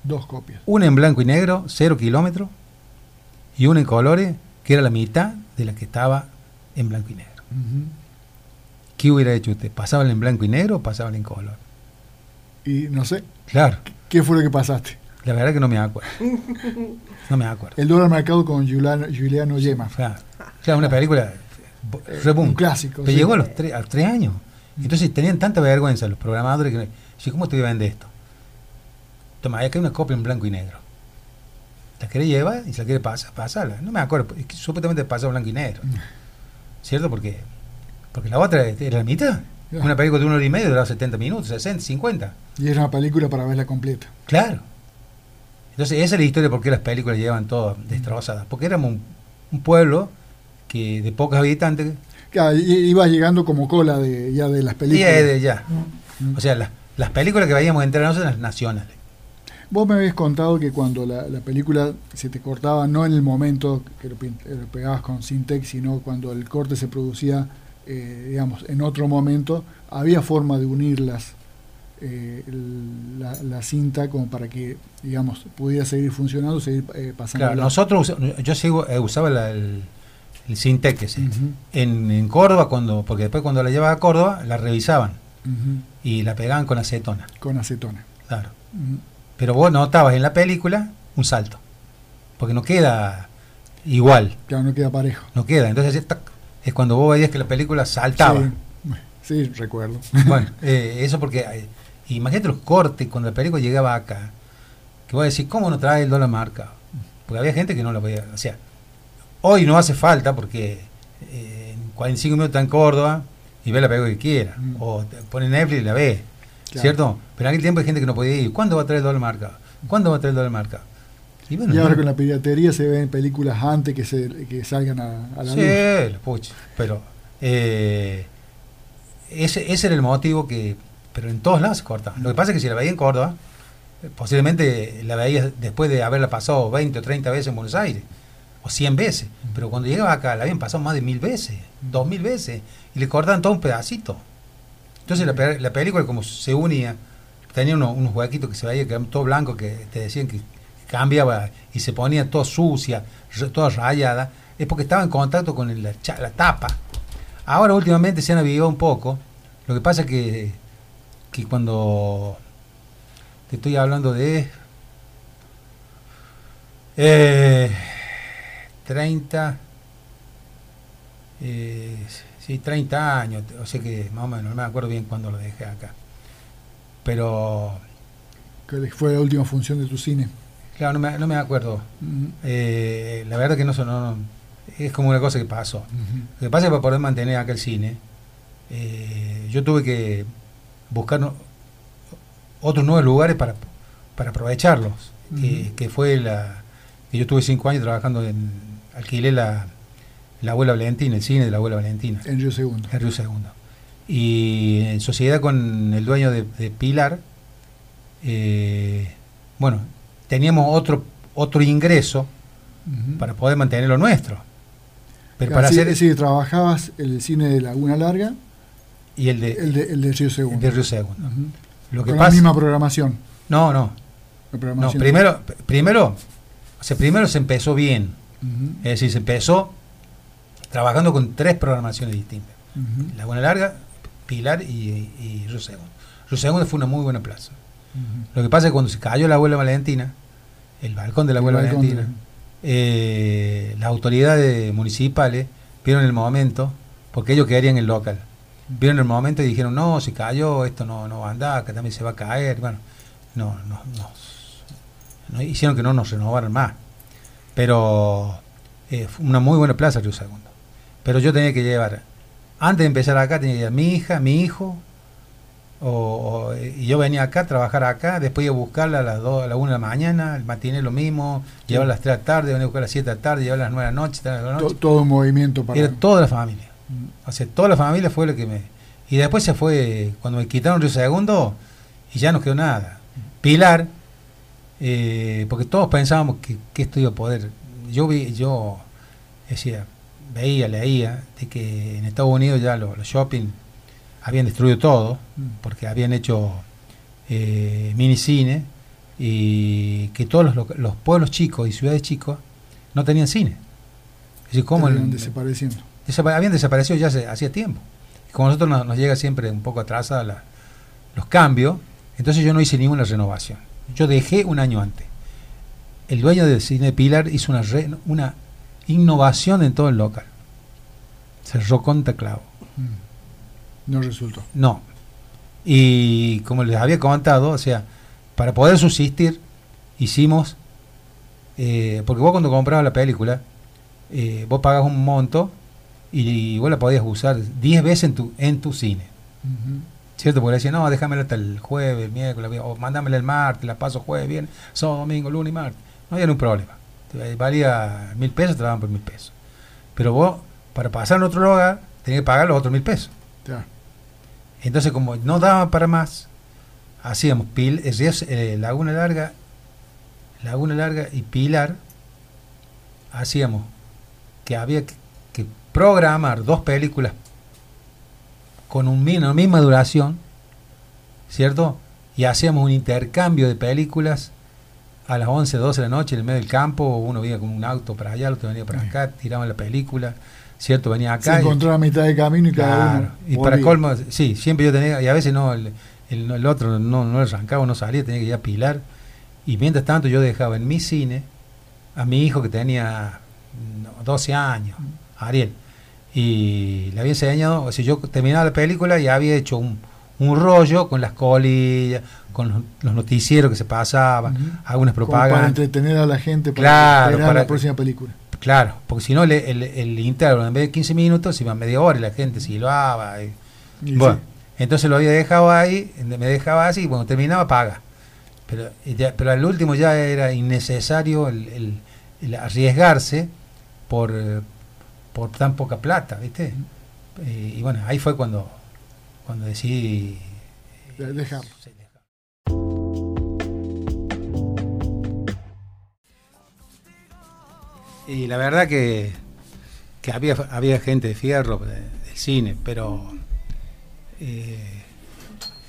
[SPEAKER 1] Dos copias.
[SPEAKER 2] Una en blanco y negro, cero kilómetros, y una en colores, que era la mitad de la que estaba en blanco y negro. ¿Qué hubiera hecho usted? ¿Pasaban en blanco y negro o pasaban en color?
[SPEAKER 1] Y no sé,
[SPEAKER 2] Claro.
[SPEAKER 1] ¿Qué fue lo que pasaste?
[SPEAKER 2] La verdad que no me acuerdo. No me acuerdo.
[SPEAKER 1] El dólar marcado con Juliano, Juliano Yema.
[SPEAKER 2] Claro. Claro, una película. re boom.
[SPEAKER 1] un clásico,
[SPEAKER 2] Pero
[SPEAKER 1] sí.
[SPEAKER 2] llegó a los, tres, a tres años. Entonces tenían tanta vergüenza los programadores que. Yo, ¿cómo te voy a vender esto? Toma, acá hay una copia en blanco y negro. La quiere llevar y se la quiere pasar, pasarla. No me acuerdo. es que supuestamente pasó en blanco y negro. ¿Cierto? Porque, porque la otra era la mitad.
[SPEAKER 1] Ya.
[SPEAKER 2] Una película de una hora y media duraba 70 minutos, 60, 50.
[SPEAKER 1] Y era una película para verla completa.
[SPEAKER 2] Claro. Entonces, esa es la historia de por qué las películas llevan todas destrozadas. Porque éramos un, un pueblo que de pocos habitantes
[SPEAKER 1] Claro, iba llegando como cola de, ya de las películas.
[SPEAKER 2] es de ya.
[SPEAKER 1] Mm.
[SPEAKER 2] O sea, las, las películas que veíamos entre nosotros eran las nacionales.
[SPEAKER 1] Vos me habías contado que cuando la, la película se te cortaba, no en el momento que lo pegabas con Syntex, sino cuando el corte se producía, eh, digamos, en otro momento, había forma de unirlas, eh, la, la cinta, como para que, digamos, pudiera seguir funcionando, seguir eh, pasando.
[SPEAKER 2] Claro,
[SPEAKER 1] la-
[SPEAKER 2] nosotros, yo sigo, eh, usaba la- el, el ese. En, en Córdoba, cuando porque después cuando la llevaba a Córdoba, la revisaban y la pegaban con acetona.
[SPEAKER 1] con acetona.
[SPEAKER 2] Claro. Pero vos notabas en la película un salto. Porque no queda igual,
[SPEAKER 1] Claro, no queda parejo.
[SPEAKER 2] no queda. Entonces es, tac, es cuando vos veías que la película saltaba.
[SPEAKER 1] Sí, sí, recuerdo.
[SPEAKER 2] Bueno, eh, eso porque imagínate los cortes cuando la película llegaba acá, que voy a decir, ¿cómo no trae el dólar marcado? Porque había gente que no lo veía. O sea, hoy no hace falta porque eh, en 45 minutos está en Córdoba y ve la película que quiera.
[SPEAKER 1] Mm.
[SPEAKER 2] O pone Netflix y la ve.
[SPEAKER 1] Claro.
[SPEAKER 2] ¿Cierto? Pero en aquel tiempo hay gente que no podía ir. ¿Cuándo va a traer el dólar marcado? ¿Cuándo va a traer el dólar marcado? Y bueno,
[SPEAKER 1] Y ahora
[SPEAKER 2] no-
[SPEAKER 1] con la piratería se ven películas antes que, se, que salgan a, a la
[SPEAKER 2] Sí,
[SPEAKER 1] luz.
[SPEAKER 2] pucha, pero eh, ese, ese era el motivo que, pero en todos lados se corta. Lo que pasa es que si la veía en Córdoba, posiblemente la veías después de haberla pasado 20 o 30 veces en Buenos Aires, o 100 veces, pero cuando llegaba acá la habían pasado más de mil veces, dos mil veces, y le cortaban todo un pedacito. Entonces la, pe- la película como se unía, tenía unos, unos huequitos que se veía que eran todo blanco, que te decían que cambiaba y se ponía todo sucia, toda rayada, es porque estaba en contacto con la, la tapa. Ahora últimamente se han avivado un poco. Lo que pasa es que, que cuando te estoy hablando de eh, 30, eh, sí, 30 años, o sea que más o menos, no me acuerdo bien cuándo lo dejé acá. Pero,
[SPEAKER 1] Que fue la última función de tu cine.
[SPEAKER 2] claro, no me, no me acuerdo. Eh, la verdad que no, son- no, es como una cosa que pasó. Lo que pasa es que para poder mantener acá el cine, eh, yo tuve que buscar otros nuevos lugares para, para aprovecharlos. que,
[SPEAKER 1] Ujú.
[SPEAKER 2] que fue la. que yo tuve cinco años trabajando en. alquilé la, la abuela Valentina, el cine de la abuela Valentina,
[SPEAKER 1] En Río Segundo.
[SPEAKER 2] en Río Segundo. Y en sociedad con el dueño de, de Pilar, eh, bueno, teníamos otro, otro ingreso para poder mantener lo nuestro. Pero para hacer.
[SPEAKER 1] es decir, trabajabas el cine de Laguna Larga,
[SPEAKER 2] y el de,
[SPEAKER 1] el de, el de Río Segundo.
[SPEAKER 2] de Río Segundo. Lo que
[SPEAKER 1] Con
[SPEAKER 2] pasa.
[SPEAKER 1] la misma programación.
[SPEAKER 2] No, no. No, primero, primero, o sea, primero se empezó bien. Es decir, se empezó trabajando con tres programaciones distintas. Laguna Larga, Pilar y, y Río Segundo. Río Segundo fue una muy buena plaza. Lo que pasa es que cuando se cayó la abuela Valentina, el balcón de la abuela Valentina, eh, las autoridades municipales vieron el momento, porque ellos querían el local. Vieron el momento y dijeron, no, se cayó, esto no, no va a andar, que también se va a caer. Bueno, no, no, no, no, hicieron que no nos renovaran más. Pero eh, fue una muy buena plaza Río Segundo. Pero yo tenía que llevar, antes de empezar acá, tenía que llevar mi hija, mi hijo, o, o- y yo venía acá a trabajar acá, después iba a buscarla a las 2, a la 1 de la mañana, el matiné lo mismo, llevar a las 3 de la tarde, venía a buscar a las 7 de la tarde, llevar a las 9 de la noche, 10 de la noche.
[SPEAKER 1] todo un movimiento para.
[SPEAKER 2] Era toda la familia. O sea, toda la familia fue lo que me... Y después se fue, cuando me quitaron Río Segundo, y ya no quedó nada. Pilar, eh, porque todos pensábamos que, que esto iba a poder... Yo vi, yo decía, veía, leía, de que en Estados Unidos ya los, los shopping habían destruido todo, porque habían hecho eh, minicine, y que todos los, los pueblos chicos y ciudades chicos no tenían cine. Es decir, ¿cómo el- habían desaparecido ya hace- hacía tiempo. Como nosotros nos, nos llega siempre un poco atrasada la- los cambios, entonces yo no hice ninguna renovación. Yo dejé un año antes. El dueño del cine Pilar hizo una, re- una innovación en todo el local. Cerró contra clavo.
[SPEAKER 1] Mm. No resultó.
[SPEAKER 2] No. Y como les había contado, o sea, para poder subsistir, hicimos. eh, porque vos cuando comprabas la película, eh, vos pagas un monto y, vos la podías usar 10 veces en tu, en tu cine. ¿Cierto? Porque le decían, no, déjamela hasta el jueves, miércoles, o mándamela el martes, la paso jueves, viernes, sábado, domingo, lunes y martes. No había ningún problema. Te- Valía mil pesos, te daban por mil pesos. Pero vos, para pasar en otro lugar, tenías que pagar los otros mil pesos. Entonces, como no daba para más, hacíamos pil, eh, Ríos- eh, Laguna Larga, Laguna Larga y Pilar, hacíamos que había que programar dos películas con una misma duración, ¿cierto? Y hacíamos un intercambio de películas a las 11, 12 de la noche en el medio del campo, uno venía con un auto para allá, el otro venía para acá, tiraban la película, ¿cierto? Venía
[SPEAKER 1] Se
[SPEAKER 2] acá. y-
[SPEAKER 1] encontró a mitad de camino y cada
[SPEAKER 2] Claro,
[SPEAKER 1] uno.
[SPEAKER 2] y para colmo, sí, siempre yo tenía, y a veces no, el, el- el otro no, no arrancaba, no salía, tenía que ir a pilar. Y mientras tanto yo dejaba en mi cine a mi hijo que tenía no, 12 años, Ariel. Y le había enseñado, o sea, yo terminaba la película y había hecho un, un rollo con las colillas, con los, los noticieros que se pasaban, algunas
[SPEAKER 1] Como Para
[SPEAKER 2] propagandas.
[SPEAKER 1] entretener a la gente para
[SPEAKER 2] Claro,
[SPEAKER 1] esperar
[SPEAKER 2] para
[SPEAKER 1] la próxima película.
[SPEAKER 2] Claro, porque si no el, el, el intervalo en vez de 15 minutos iba a media hora y la gente silbaba. y-
[SPEAKER 1] Y
[SPEAKER 2] bueno,
[SPEAKER 1] sí.
[SPEAKER 2] entonces lo había dejado ahí, me dejaba así, y cuando terminaba paga. Pero, eh, ya- pero al último ya era innecesario el, el- el arriesgarse por, eh, por tan poca plata, ¿viste? Eh, y bueno, ahí fue cuando, cuando decidí... eh,
[SPEAKER 1] De- dejarlo.
[SPEAKER 2] sí, dejarlo. Y la verdad que, que había, había gente de fierro de- del cine, pero eh,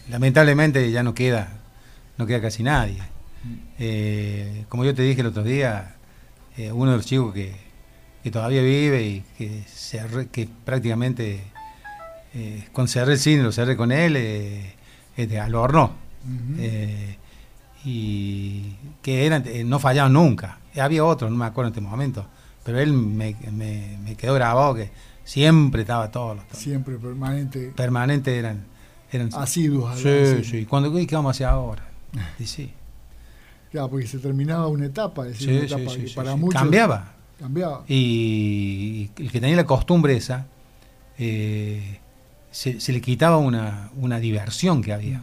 [SPEAKER 2] lamentablemente ya no queda, no queda casi nadie. Eh, como yo te dije el otro día, uno de los chicos que, que todavía vive y que, se arre- que prácticamente eh, con cerré el cine, lo cerré con él, eh, es de Albornoz.
[SPEAKER 1] Ujú.
[SPEAKER 2] Eh, y que eran, eh, no fallaban nunca. Había otros, no me acuerdo en este momento, pero él me, me- me quedó grabado que siempre estaba todos los
[SPEAKER 1] Siempre permanente,
[SPEAKER 2] permanentes eran, eran
[SPEAKER 1] asiduos.
[SPEAKER 2] sí,
[SPEAKER 1] cine.
[SPEAKER 2] sí. Cuando ¿y qué vamos a hacer ahora? Y sí,
[SPEAKER 1] Claro, porque se terminaba una etapa, es decir,
[SPEAKER 2] sí,
[SPEAKER 1] una
[SPEAKER 2] sí,
[SPEAKER 1] etapa
[SPEAKER 2] sí,
[SPEAKER 1] que
[SPEAKER 2] sí,
[SPEAKER 1] para
[SPEAKER 2] sí.
[SPEAKER 1] muchos
[SPEAKER 2] cambiaba.
[SPEAKER 1] Cambiaba.
[SPEAKER 2] Y el que tenía la costumbre esa, eh, se, se le quitaba una, una diversión que había.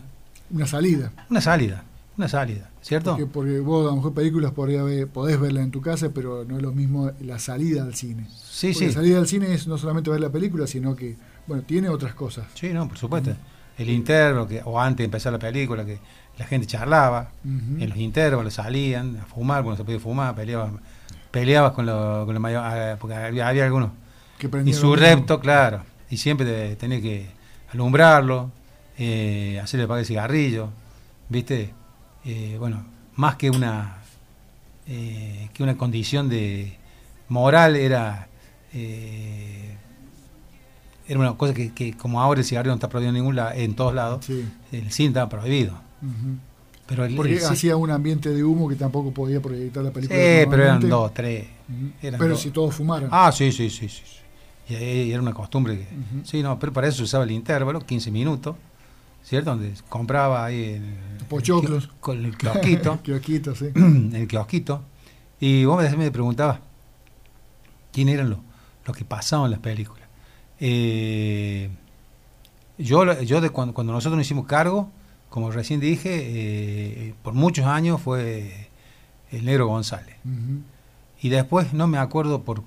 [SPEAKER 1] Una salida.
[SPEAKER 2] Una salida, una salida, ¿cierto?
[SPEAKER 1] Porque, porque vos a lo mejor películas podés verla en tu casa, pero no es lo mismo la salida al cine.
[SPEAKER 2] Sí,
[SPEAKER 1] Porque
[SPEAKER 2] sí.
[SPEAKER 1] La salida al cine es no solamente ver la película, sino que, bueno, tiene otras cosas.
[SPEAKER 2] Sí, no, por supuesto. El intervalo, que, o antes de empezar la película, que la gente charlaba,
[SPEAKER 1] Ujú.
[SPEAKER 2] en los intervalos salían a fumar, cuando se podía fumar, peleabas, peleabas con, lo- con la mayor, ah, porque había, había algunos
[SPEAKER 1] Que lo
[SPEAKER 2] insurrectos,
[SPEAKER 1] mismo.
[SPEAKER 2] claro, y siempre te- tenés que alumbrarlo, eh, hacerle apagar el cigarrillo, ¿viste? Eh, bueno, más que una eh, que una condición de moral era era una cosa que, que como ahora el cigarrillo no está prohibido en ningún lado, en todos lados,
[SPEAKER 1] Sí.
[SPEAKER 2] el cine estaba prohibido.
[SPEAKER 1] Ujú.
[SPEAKER 2] Pero el,
[SPEAKER 1] Porque
[SPEAKER 2] el
[SPEAKER 1] hacía un ambiente de humo que tampoco podía proyectar la
[SPEAKER 2] sí,
[SPEAKER 1] película.
[SPEAKER 2] pero eran dos, tres. Eran
[SPEAKER 1] Pero
[SPEAKER 2] dos.
[SPEAKER 1] si todos fumaran.
[SPEAKER 2] Ah, sí, sí, sí, sí. sí. Y ahí era una costumbre que. Sí, no, pero para eso se usaba el intervalo, 15 minutos, ¿cierto? Donde compraba ahí en el,
[SPEAKER 1] Pochoclos.
[SPEAKER 2] el con el kiosquito,
[SPEAKER 1] Kiosquito, sí.
[SPEAKER 2] el kiosquito. Y vos me, me preguntabas quién eran los, los que pasaban las películas. Eh, yo, yo de cuando, cuando nosotros nos hicimos cargo, como recién dije, eh, por muchos años fue el negro González. Y después no me acuerdo por,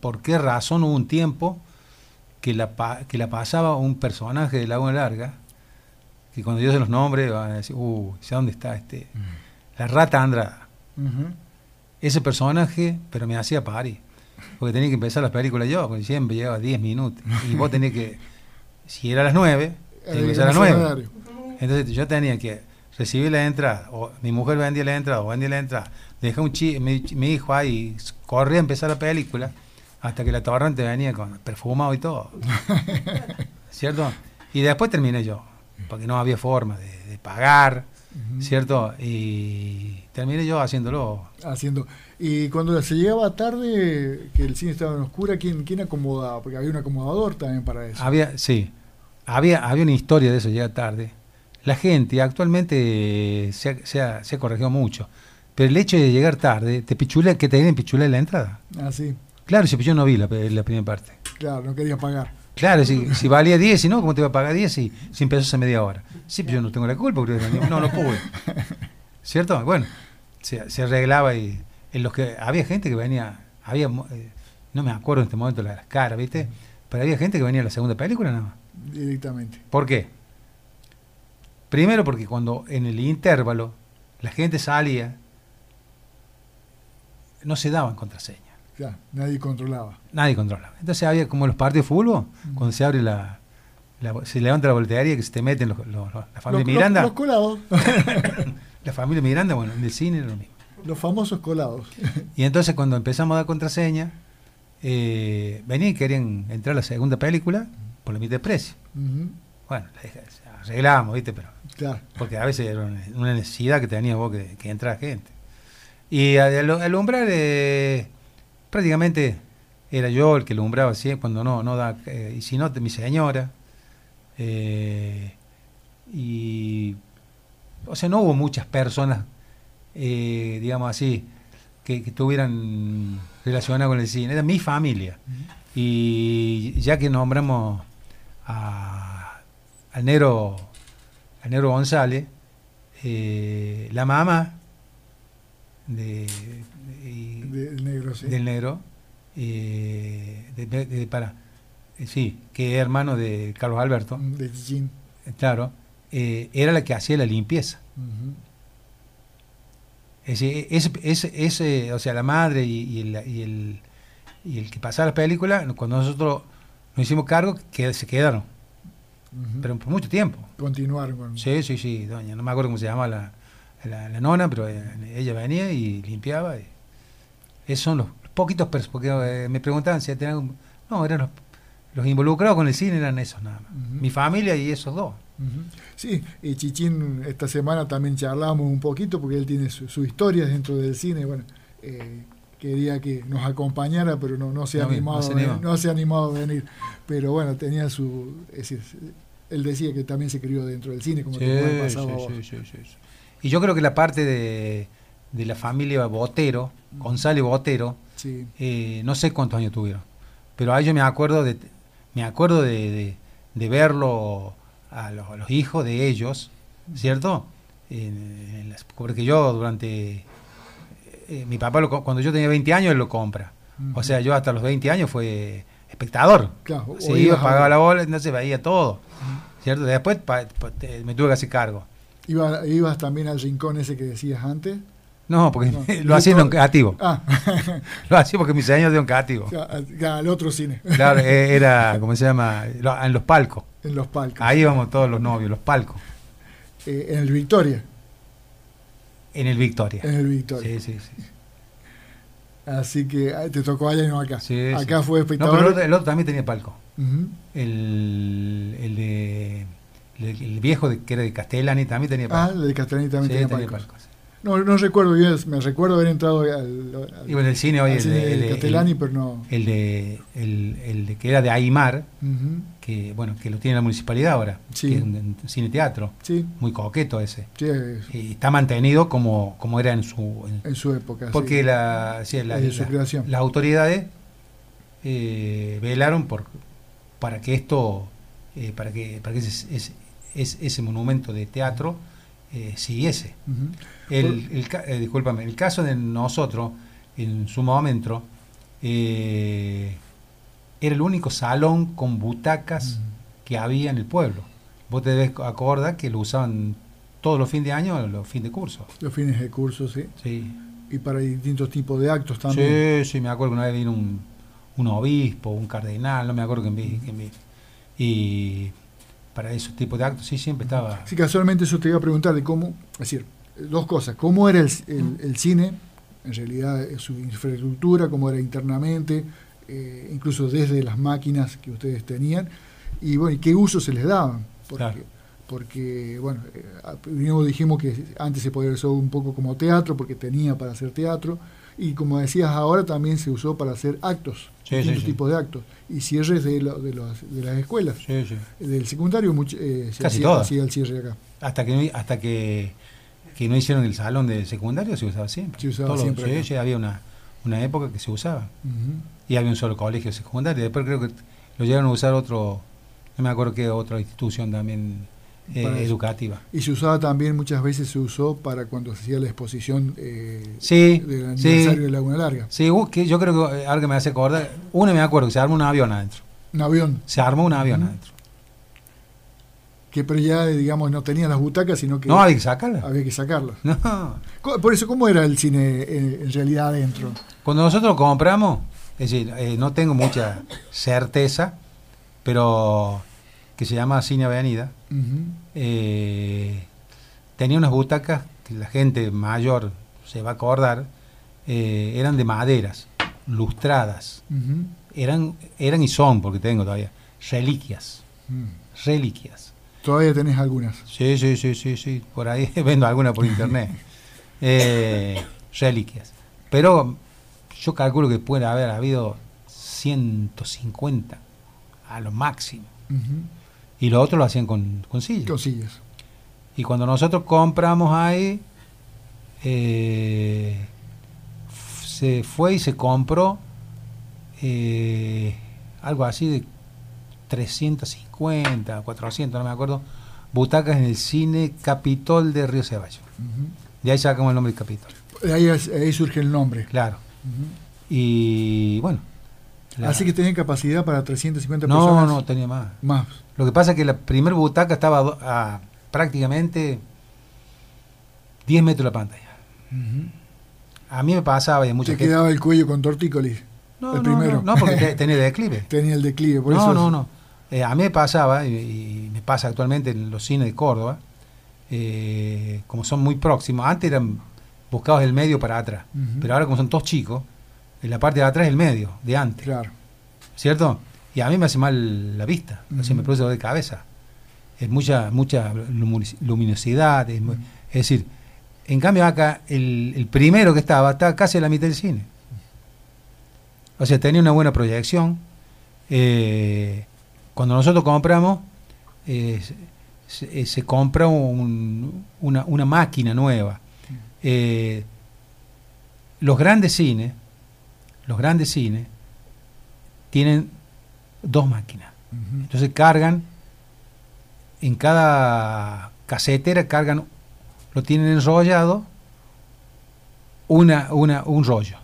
[SPEAKER 2] por qué razón hubo un tiempo que la, pa- que la pasaba un personaje de Laguna Larga, que cuando yo se los nombres van a decir, uh, ¿sé dónde está este? La rata Andrada. Ese personaje, pero me hacía parir. Porque tenía que empezar las películas yo, porque siempre llevaba 10 minutos. Y vos tenés que, si era a las 9, tenés que empezar a las 9. Entonces yo tenía que recibir la entrada, o mi mujer vendía la entrada, o vendía la entrada, dejé un chi, mi, mi hijo ahí, corría a empezar la película, hasta que la torrente venía con perfumado y todo. ¿Cierto? Y después terminé yo, porque no había forma de, de pagar. ¿cierto? Y terminé yo haciéndolo.
[SPEAKER 1] Haciendo. Y cuando se llegaba tarde, que el cine estaba en oscura, ¿quién, quién acomodaba? Porque había un acomodador también para eso.
[SPEAKER 2] Había, sí, había, había una historia de eso, llega tarde. La gente actualmente se ha, se ha- se ha corregido mucho, pero el hecho de llegar tarde, te pichula, que te den pichula en la entrada.
[SPEAKER 1] Ah, sí.
[SPEAKER 2] Claro, si yo no vi la, la primera parte.
[SPEAKER 1] Claro, no quería pagar.
[SPEAKER 2] Claro, si, si valía 10, si no, ¿cómo te va a pagar 10 si, si empezó hace media hora? Sí, pero yo no tengo la culpa, porque no, no pude. ¿Cierto? Bueno, se, se arreglaba y en los que había gente que venía, había, eh, no me acuerdo en este momento las caras, ¿viste? Pero había gente que venía a la segunda película nada más.
[SPEAKER 1] Directamente.
[SPEAKER 2] ¿Por qué? Primero porque cuando en el intervalo la gente salía, no se daban contraseña.
[SPEAKER 1] Ya, nadie controlaba.
[SPEAKER 2] Nadie controlaba. Entonces había como los partidos de fútbol,
[SPEAKER 1] Mm.
[SPEAKER 2] cuando se abre la, la- se levanta la voltearia que se te meten los, los- los- la familia Miranda.
[SPEAKER 1] Los, colados.
[SPEAKER 2] la familia Miranda, bueno, en el cine era lo mismo.
[SPEAKER 1] los famosos colados.
[SPEAKER 2] Y entonces cuando empezamos a dar contraseña, eh, venían y querían entrar a la segunda película por la mitad de precio. Bueno, la arreglamos, ¿viste? Pero
[SPEAKER 1] Claro.
[SPEAKER 2] porque a veces era una necesidad que tenías vos que, que entrara gente. Y al, al umbral, eh, prácticamente era yo el que lo umbraba siempre, cuando no, no da, eh, y si no, mi señora. eh, y, o sea, no hubo muchas personas, eh, digamos así, que, que estuvieran relacionadas con el cine, era mi familia. Y ya que nombramos a, al negro, al negro González, eh, la mamá de, de-
[SPEAKER 1] Del negro, sí.
[SPEAKER 2] del negro, eh, de- para, eh, sí, que es hermano de Carlos Alberto,
[SPEAKER 1] De
[SPEAKER 2] claro, era la que hacía la limpieza. Es decir, ese, ese, ese, o sea, la madre y, y el, y, el, y el que pasaba la película, cuando nosotros nos hicimos cargo, que se quedaron, Pero por mucho tiempo.
[SPEAKER 1] Continuaron con.
[SPEAKER 2] Sí, sí, sí, doña, no me acuerdo cómo se llama la, la, la nona, pero eh, ella venía y limpiaba. y- esos son los poquitos, porque eh, me preguntaban si tenían... algún- No, eran los, los involucrados con el cine, eran esos nada más. Mi familia y esos dos.
[SPEAKER 1] Sí, y Chichín esta semana también charlamos un poquito porque él tiene su, su historia dentro del cine. Bueno, eh, quería que nos acompañara, pero no, no se ha
[SPEAKER 2] No,
[SPEAKER 1] animado,
[SPEAKER 2] no se
[SPEAKER 1] no ha animado a venir. Pero bueno, tenía su. Es él decía que también se crió dentro del cine, como
[SPEAKER 2] Sí,
[SPEAKER 1] te puede
[SPEAKER 2] sí, sí. Y yo creo que la parte de, de la familia Botero, González Botero, eh, no sé cuántos años tuvieron, pero a ellos me acuerdo de, me acuerdo de, de- de verlo a los, a los hijos de ellos, ¿cierto? En- en las- porque yo durante, eh, mi papá lo cuando yo tenía 20 años él lo compra, o sea yo hasta los 20 años fue espectador,
[SPEAKER 1] Claro,
[SPEAKER 2] se iba,
[SPEAKER 1] ibas
[SPEAKER 2] pagaba la bola, entonces veía todo, ¿cierto? Después pa- pa- te- me tuve que hacer cargo.
[SPEAKER 1] Iba- ibas también al rincón ese que decías antes.
[SPEAKER 2] No, porque
[SPEAKER 1] No,
[SPEAKER 2] lo hacía en
[SPEAKER 1] todo-
[SPEAKER 2] Oncativo.
[SPEAKER 1] Ah,
[SPEAKER 2] Lo hacía porque mis años de Oncativo.
[SPEAKER 1] ya, al otro cine,
[SPEAKER 2] Claro, eh, era, ¿cómo se llama? En los palcos.
[SPEAKER 1] en los palcos.
[SPEAKER 2] Ahí íbamos todos los novios, los palcos.
[SPEAKER 1] Eh, en el Victoria.
[SPEAKER 2] En el Victoria.
[SPEAKER 1] En el Victoria.
[SPEAKER 2] Sí, sí, sí.
[SPEAKER 1] Así que ah, te tocó allá y no acá.
[SPEAKER 2] Sí,
[SPEAKER 1] acá
[SPEAKER 2] sí.
[SPEAKER 1] fue
[SPEAKER 2] No,
[SPEAKER 1] espectador.
[SPEAKER 2] pero el otro, el otro también tenía palco. El, el de. El, el viejo de, que era de Castellani también tenía
[SPEAKER 1] Ah,
[SPEAKER 2] palco.
[SPEAKER 1] el de Castellani también
[SPEAKER 2] Sí,
[SPEAKER 1] tenía
[SPEAKER 2] palco.
[SPEAKER 1] No, no recuerdo bien, me recuerdo haber entrado al, al-
[SPEAKER 2] Y bueno, el cine hoy, el, de- el
[SPEAKER 1] de
[SPEAKER 2] de-
[SPEAKER 1] Castellani,
[SPEAKER 2] el-
[SPEAKER 1] pero no.
[SPEAKER 2] el de, el, el de que era de Aymar,
[SPEAKER 1] Ujú.
[SPEAKER 2] Que bueno, que lo tiene la municipalidad ahora,
[SPEAKER 1] Sí.
[SPEAKER 2] que es un, un cine teatro,
[SPEAKER 1] Sí,
[SPEAKER 2] muy coqueto ese.
[SPEAKER 1] sí, es-
[SPEAKER 2] Y está mantenido como, como era en su, en-
[SPEAKER 1] en su época.
[SPEAKER 2] Porque la,
[SPEAKER 1] su
[SPEAKER 2] las autoridades eh, velaron por para que esto, eh, para que, para que ese, ese, ese- ese monumento de teatro eh, siguiese.
[SPEAKER 1] Ujú.
[SPEAKER 2] El, el discúlpame, el caso de nosotros, en su momento, era el único salón con butacas que había en el pueblo. Vos te debes acordar que lo usaban todos los fines de año, los fines de curso.
[SPEAKER 1] Los fines de curso, sí.
[SPEAKER 2] Sí,
[SPEAKER 1] Y para distintos tipos de actos también.
[SPEAKER 2] Sí, sí, me acuerdo que una vez vino un, un obispo, un cardenal, no me acuerdo quién vi, quién. Y para esos tipos de actos, sí, siempre estaba.
[SPEAKER 1] Sí, casualmente eso te iba a preguntar de cómo, es decir, dos cosas, cómo era el, el- el cine, en realidad eh, su infraestructura, cómo era internamente, eh, incluso desde las máquinas que ustedes tenían, y bueno, y qué uso se les daban, porque
[SPEAKER 2] Claro.
[SPEAKER 1] porque, bueno, eh, primero dijimos que antes se podía usar un poco como teatro, porque tenía para hacer teatro, y como decías ahora también se usó para hacer actos,
[SPEAKER 2] Sí,
[SPEAKER 1] distintos
[SPEAKER 2] sí, sí.
[SPEAKER 1] tipos de actos, y cierres de, lo- de, los- de las escuelas. Del secundario much- eh, se
[SPEAKER 2] Casi
[SPEAKER 1] hacía, hacía el cierre acá.
[SPEAKER 2] Hasta que, no- hasta que, que no hicieron el salón de secundario se usaba siempre.
[SPEAKER 1] Se usaba siempre
[SPEAKER 2] había una, una época que se usaba. Y había un solo colegio secundario. Después creo que lo llegaron a usar otro, no me acuerdo qué otra institución también eh, educativa.
[SPEAKER 1] Y se usaba también, muchas veces se usó para cuando se hacía la exposición eh,
[SPEAKER 2] Sí,
[SPEAKER 1] del
[SPEAKER 2] sí.
[SPEAKER 1] aniversario de Laguna Larga.
[SPEAKER 2] Sí, hubo que yo creo que eh, algo que me hace acordar. Una me acuerdo que se armó un avión adentro.
[SPEAKER 1] Un avión,
[SPEAKER 2] Se armó un avión adentro.
[SPEAKER 1] Que pero ya, digamos, no tenía las butacas, sino que
[SPEAKER 2] No, había que sacarla.
[SPEAKER 1] había que sacarlas.
[SPEAKER 2] No.
[SPEAKER 1] Por eso, ¿cómo era el cine eh, en realidad adentro?
[SPEAKER 2] Cuando nosotros compramos, es decir, eh, no tengo mucha certeza, pero que se llama Cine Avenida, eh, tenía unas butacas que la gente mayor se va a acordar, eran de maderas, lustradas, eran, eran y son, porque tengo todavía, reliquias,
[SPEAKER 1] Mm.
[SPEAKER 2] reliquias.
[SPEAKER 1] Todavía tenés algunas.
[SPEAKER 2] Sí, sí, sí, sí, sí. Por ahí vendo alguna por internet. Eh, reliquias. Pero yo calculo que puede haber habido 150 a lo máximo. Y lo otro lo hacían con, con sillas.
[SPEAKER 1] Cosillas.
[SPEAKER 2] Y cuando nosotros compramos ahí, eh, se fue y se compró eh, algo así de 350, 400, no me acuerdo, butacas en el cine Capitol de Río Ceballos.
[SPEAKER 1] Ujú.
[SPEAKER 2] De ahí sacamos el nombre de Capitol,
[SPEAKER 1] De Ahí, ahí surge el nombre.
[SPEAKER 2] claro. Y bueno. la-
[SPEAKER 1] Así que tenía capacidad para 350
[SPEAKER 2] no,
[SPEAKER 1] personas.
[SPEAKER 2] no, tenía más.
[SPEAKER 1] Más.
[SPEAKER 2] Lo que pasa es que la primer butaca estaba a prácticamente 10 metros de la pantalla. A mí me pasaba y mucha
[SPEAKER 1] Te
[SPEAKER 2] gente.
[SPEAKER 1] quedaba el cuello con tortícolis.
[SPEAKER 2] No,
[SPEAKER 1] el
[SPEAKER 2] no,
[SPEAKER 1] primero.
[SPEAKER 2] No, no, porque te- tenía declive.
[SPEAKER 1] Tenía el declive. Por
[SPEAKER 2] no,
[SPEAKER 1] eso
[SPEAKER 2] no, no. Eh, a mí me pasaba, y, y me pasa actualmente en los cines de Córdoba, eh, como son muy próximos, antes eran buscados el medio para atrás, pero ahora como son todos chicos, en la parte de atrás es el medio, de antes,
[SPEAKER 1] Claro.
[SPEAKER 2] ¿cierto? Y a mí me hace mal la vista, o sea,
[SPEAKER 1] Ujú.
[SPEAKER 2] me produce dolor de cabeza. Es mucha, mucha luminosidad, es, decir, en cambio acá, el, el primero que estaba, estaba casi a la mitad del cine. O sea, tenía una buena proyección. Eh, cuando nosotros compramos, eh, se, eh, se compra un- una, una máquina nueva. Eh, los grandes cines, los grandes cines, tienen dos máquinas. Entonces cargan, en cada casetera cargan, lo tienen enrollado, una, una, un rollo.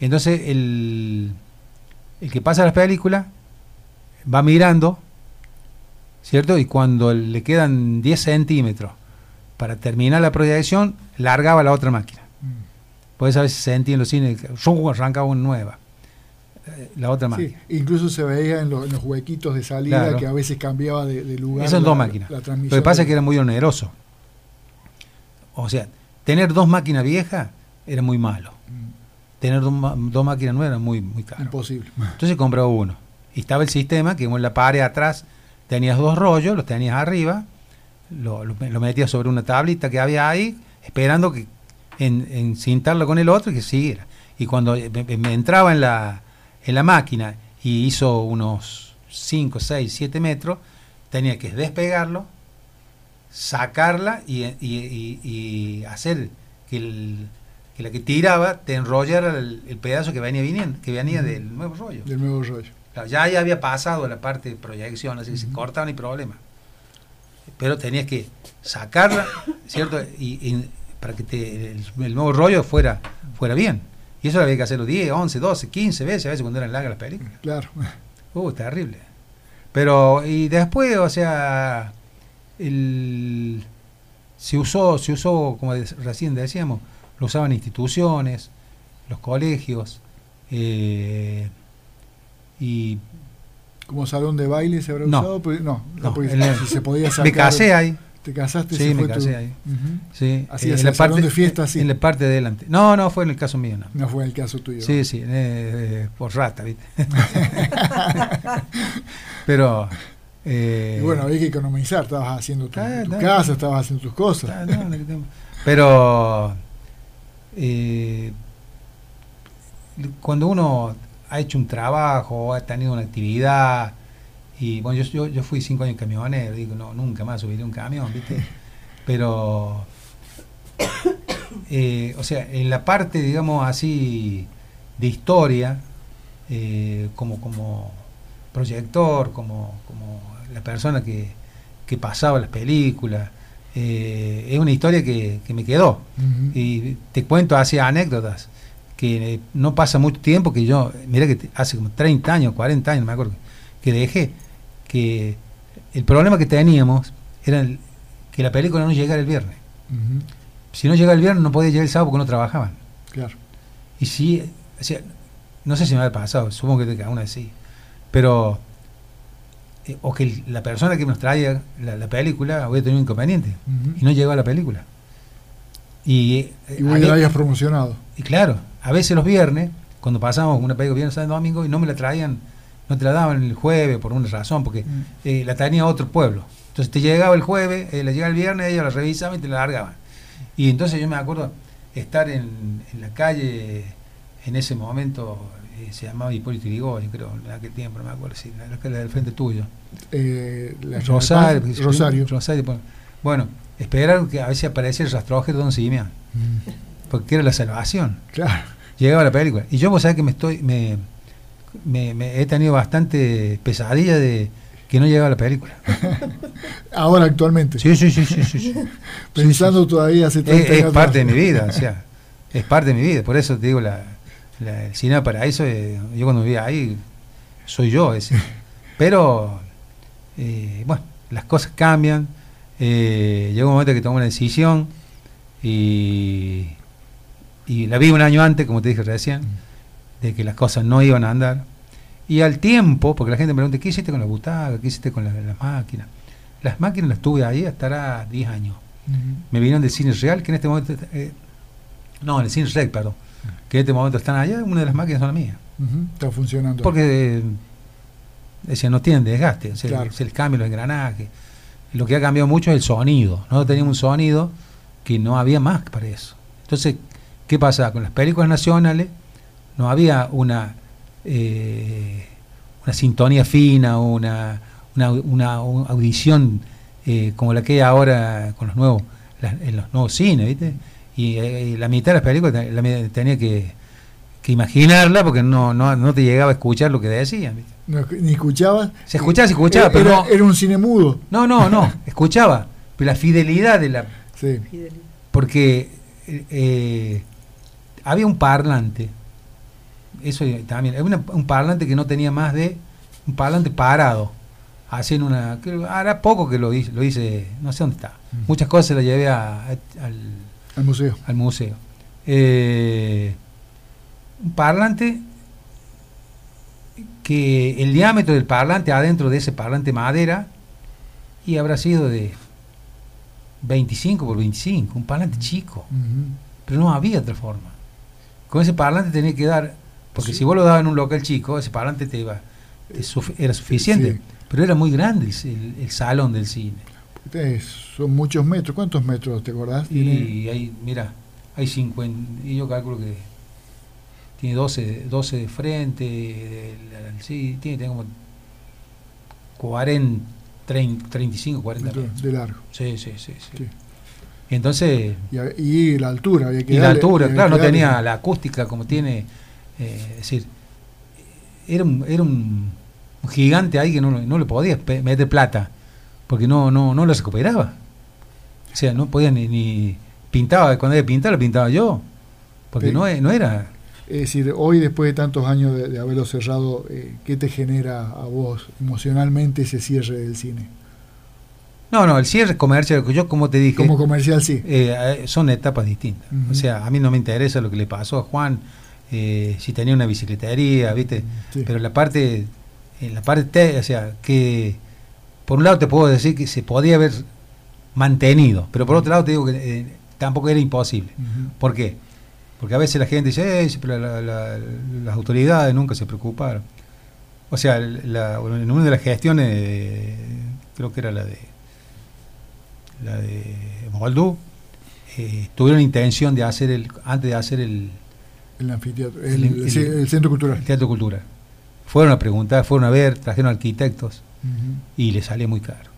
[SPEAKER 2] Entonces el, el que pasa las películas va mirando, ¿cierto? Y cuando le quedan 10 centímetros para terminar la proyección, largaba la otra máquina.
[SPEAKER 1] Mm.
[SPEAKER 2] Puedes a veces se sentía en los cines, arrancaba una nueva. Eh, La otra máquina.
[SPEAKER 1] Sí, incluso se veía en, los- en los huequitos de salida
[SPEAKER 2] Claro.
[SPEAKER 1] que a veces cambiaba de, de lugar.
[SPEAKER 2] Esas dos máquinas.
[SPEAKER 1] la
[SPEAKER 2] Lo que pasa es que era muy oneroso. O sea, tener dos máquinas viejas era muy malo.
[SPEAKER 1] Mm,
[SPEAKER 2] Tener dos máquinas nuevas era muy, muy caro.
[SPEAKER 1] Imposible.
[SPEAKER 2] Entonces compraba uno. Y estaba el sistema que en la pared atrás tenías dos rollos, los tenías arriba, lo, lo- lo metías sobre una tablita que había ahí, esperando que en, en cintarlo con el otro y que siguiera. Y cuando me, me entraba en la, en la máquina y hizo unos 5, 6, 7 metros, tenía que despegarlo, sacarla y, y- y- y hacer que, el- que la que tiraba te enrollara el, el pedazo que venía viniendo, que venía del nuevo rollo.
[SPEAKER 1] Del nuevo rollo.
[SPEAKER 2] Ya, ya había pasado la parte de proyección, así que se
[SPEAKER 1] Ujú.
[SPEAKER 2] cortaba ni problema. Pero tenías que sacarla, ¿cierto? Y, y para que te- el, el nuevo rollo fuera, fuera bien. Y eso había que hacerlo 10, 11, 12, 15 veces, a veces cuando eran largas las películas.
[SPEAKER 1] Claro.
[SPEAKER 2] Uh, terrible. Pero, y después, o sea, el, se usó, se usó, como de- recién decíamos, lo usaban instituciones, los colegios, eh, y
[SPEAKER 1] Como salón de baile se habrá
[SPEAKER 2] No.
[SPEAKER 1] usado, pero no, no,
[SPEAKER 2] No, en el-
[SPEAKER 1] si se podía sacar.
[SPEAKER 2] me casé ahí.
[SPEAKER 1] Te casaste,
[SPEAKER 2] Sí, me
[SPEAKER 1] tu-
[SPEAKER 2] casé ahí. Sí,
[SPEAKER 1] Hacías
[SPEAKER 2] en la
[SPEAKER 1] el salón
[SPEAKER 2] parte,
[SPEAKER 1] de fiesta así.
[SPEAKER 2] En la parte de delante. No, no, fue en el caso mío, no.
[SPEAKER 1] No fue el caso tuyo.
[SPEAKER 2] Sí, sí, eh, eh, por rata, ¿viste? Pero Eh,
[SPEAKER 1] Y bueno, había que economizar, estabas haciendo tu,
[SPEAKER 2] Ah,
[SPEAKER 1] tu casa, estabas haciendo tus cosas.
[SPEAKER 2] Ah. Pero eh, cuando uno ha hecho un trabajo ha tenido una actividad, y bueno, yo, yo, yo fui cinco años camionero, digo, no, nunca más subiré un camión, ¿viste? Pero, eh, o sea, en la parte, digamos así, de historia, eh, como, como proyector, como, como la persona que, que pasaba las películas, eh, es una historia que, que me quedó. Y te cuento así anécdotas, que eh, no pasa mucho tiempo que yo, mira que hace como 30 años, 40 años, no me acuerdo, que dejé, que el problema que teníamos era el- que la película no llegara el viernes. Si no llegaba el viernes no podía llegar el sábado porque no trabajaban.
[SPEAKER 1] Claro.
[SPEAKER 2] Y sí, o sea, no sé si me ha pasado, supongo que aún así, pero eh, o que el- la persona que nos traía la, la película había tenido un inconveniente y no llegó a la película. Y, eh,
[SPEAKER 1] Y habías promocionado.
[SPEAKER 2] y claro, a veces los viernes, cuando pasábamos una película viernes, sábado, domingo, y no me la traían, no te la daban el jueves por una razón, porque
[SPEAKER 1] Mm.
[SPEAKER 2] eh, la tenía otro pueblo. Entonces te llegaba el jueves, eh, la llegaba el viernes, ellos la revisaban y te la largaban. Y entonces yo me acuerdo estar en, en la calle, en ese momento, eh, se llamaba Hipólito Yrigoyen, creo, en aquel tiempo, no me acuerdo, si la, la del frente tuyo.
[SPEAKER 1] Eh, la
[SPEAKER 2] Rosario.
[SPEAKER 1] Rosario.
[SPEAKER 2] Rosario, bueno. Bueno, esperaron que a veces apareciera el rastrojero de Don Simeón,
[SPEAKER 1] Mm.
[SPEAKER 2] porque era la salvación.
[SPEAKER 1] Claro.
[SPEAKER 2] Llegaba la película. Y yo, vos sabés que me estoy. Me, me- me- he tenido bastante pesadilla de que no llegaba la película.
[SPEAKER 1] Ahora actualmente.
[SPEAKER 2] Sí, sí, sí, sí. sí, sí.
[SPEAKER 1] Pensando todavía hace
[SPEAKER 2] Es,
[SPEAKER 1] 30
[SPEAKER 2] es
[SPEAKER 1] años
[SPEAKER 2] parte de mi vida, o sea, es parte de mi vida. Por eso te digo, la, la- el cine paraíso, eh, yo cuando vivía ahí, soy yo ese. Pero, eh, bueno, las cosas cambian. Eh, llegó un momento que tomé una decisión y, y la vi un año antes, como te dije recién, de que las cosas no iban a andar. Y al tiempo, porque la gente me pregunta, ¿qué hiciste con la butaca? ¿Qué hiciste con la- las máquinas? Las máquinas las tuve ahí hasta ahora 10 años me vinieron del cine real, que en este momento, eh, no, en el cine rec, perdón, que en este momento están allá, una de las máquinas son las mías.
[SPEAKER 1] Ujú. Está funcionando.
[SPEAKER 2] Porque, eh, decía, no tienen desgaste, se,
[SPEAKER 1] Claro.
[SPEAKER 2] se les cambia los engranajes. Lo que ha cambiado mucho es el sonido. Nosotros teníamos un sonido que no había más para eso. Entonces, ¿qué pasa? Con las películas nacionales no había una, eh, una sintonía fina, una, una, una- una audición eh, como la que hay ahora con los nuevos, las- en los nuevos cines, ¿viste? Y, eh, y la mitad de las películas la tenía que, que imaginarla porque no, no, no te llegaba a escuchar lo que decían. ¿viste?
[SPEAKER 1] No, ni escuchabas.
[SPEAKER 2] Se escuchaba, se escuchaba,
[SPEAKER 1] Era-
[SPEAKER 2] pero
[SPEAKER 1] era,
[SPEAKER 2] no-
[SPEAKER 1] era un cine mudo.
[SPEAKER 2] No, no, no, escuchaba. Pero la fidelidad de la.
[SPEAKER 1] Sí.
[SPEAKER 2] Porque eh, había un parlante. Eso también. Había un parlante que no tenía más de. Un parlante parado. Hacían una. Hará poco que lo hice, lo hice. No sé dónde está. Muchas cosas las llevé a- a- al,
[SPEAKER 1] Al museo.
[SPEAKER 2] al museo. Eh, un parlante que el diámetro del parlante adentro de ese parlante madera y habrá sido de 25 por 25, un parlante chico, pero no había otra forma. Con ese parlante tenía que dar, porque
[SPEAKER 1] Sí.
[SPEAKER 2] si vos lo dabas en un local chico, ese parlante te iba, te sufi- era suficiente,
[SPEAKER 1] Sí.
[SPEAKER 2] pero era muy grande el, el- salón del cine.
[SPEAKER 1] Son muchos metros. ¿Cuántos metros te acordás?
[SPEAKER 2] Y hay, mira, hay 50, y yo calculo que tiene 12, 12 de frente, del- sí, tiene, tiene como 40, 30, 35, 40
[SPEAKER 1] metros
[SPEAKER 2] metros.
[SPEAKER 1] de largo.
[SPEAKER 2] Sí, sí, sí. sí. Entonces,
[SPEAKER 1] Y, la altura. Había que
[SPEAKER 2] y la
[SPEAKER 1] darle-
[SPEAKER 2] altura,
[SPEAKER 1] había
[SPEAKER 2] claro,
[SPEAKER 1] que
[SPEAKER 2] no
[SPEAKER 1] darle-
[SPEAKER 2] tenía la acústica como tiene, eh, es decir, era un, era un, gigante ahí que no, no le podías meter plata, porque no, no, no lo recuperaba. O sea, no podía ni, ni pintaba, cuando había pintado lo pintaba yo, porque
[SPEAKER 1] Sí.
[SPEAKER 2] no, no era,
[SPEAKER 1] Es decir, hoy después de tantos años de, de haberlo cerrado, eh, ¿qué te genera a vos emocionalmente ese cierre del cine?
[SPEAKER 2] No, no, el cierre comercial, yo como te dije,
[SPEAKER 1] Como comercial sí.
[SPEAKER 2] eh, eh, son etapas distintas. O sea, a mí no me interesa lo que le pasó a Juan, eh, si tenía una bicicletería, ¿viste?
[SPEAKER 1] Sí.
[SPEAKER 2] Pero la parte, en la parte, te- o sea, que por un lado te puedo decir que se podía haber mantenido, pero por otro lado te digo que eh, tampoco era imposible. ¿Por qué? Porque a veces la gente dice, "Eh, pero la- la- las autoridades nunca se preocuparon. O sea, la, en una de las gestiones, creo que era la de la de Moldú, eh, tuvieron intención de hacer el, antes de hacer el,
[SPEAKER 1] el anfiteatro, el, centro cultural.
[SPEAKER 2] El teatro cultural. Fueron a preguntar, fueron a ver, trajeron arquitectos y les salió muy caro.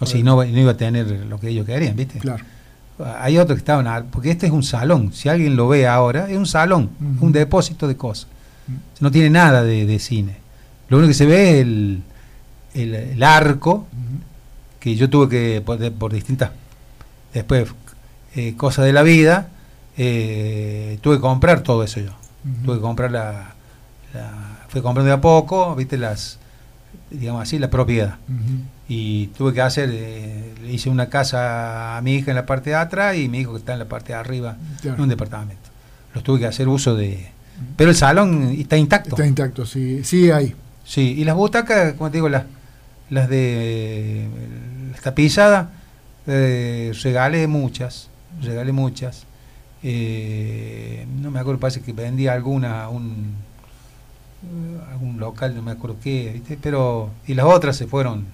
[SPEAKER 2] O sea, no, no, iba a tener lo que ellos querían, ¿viste?
[SPEAKER 1] Claro.
[SPEAKER 2] Hay otros que estaban, porque este es un salón, si alguien lo ve ahora, es un salón, un depósito de cosas. No tiene nada de, cine. Lo único que se ve es el, el, arco, que yo tuve que, por, distintas, después, eh, cosas de la vida, eh, tuve que comprar todo eso yo. Tuve que comprar la, la, fui comprando de a poco, viste, las, digamos así, la propiedad. Y tuve que hacer, eh, le hice una casa a mi hija en la parte de atrás y mi hijo que está en la parte de arriba, en un departamento. Los tuve que hacer uso de... Pero el salón está intacto.
[SPEAKER 1] Está intacto, sí, sí hay.
[SPEAKER 2] Sí, y las butacas, como te digo, las, las de la tapizada, eh, regalé muchas, regalé muchas. Eh, no me acuerdo, parece que vendía alguna, un, algún local, no me acuerdo qué, ¿viste? pero y las otras se fueron.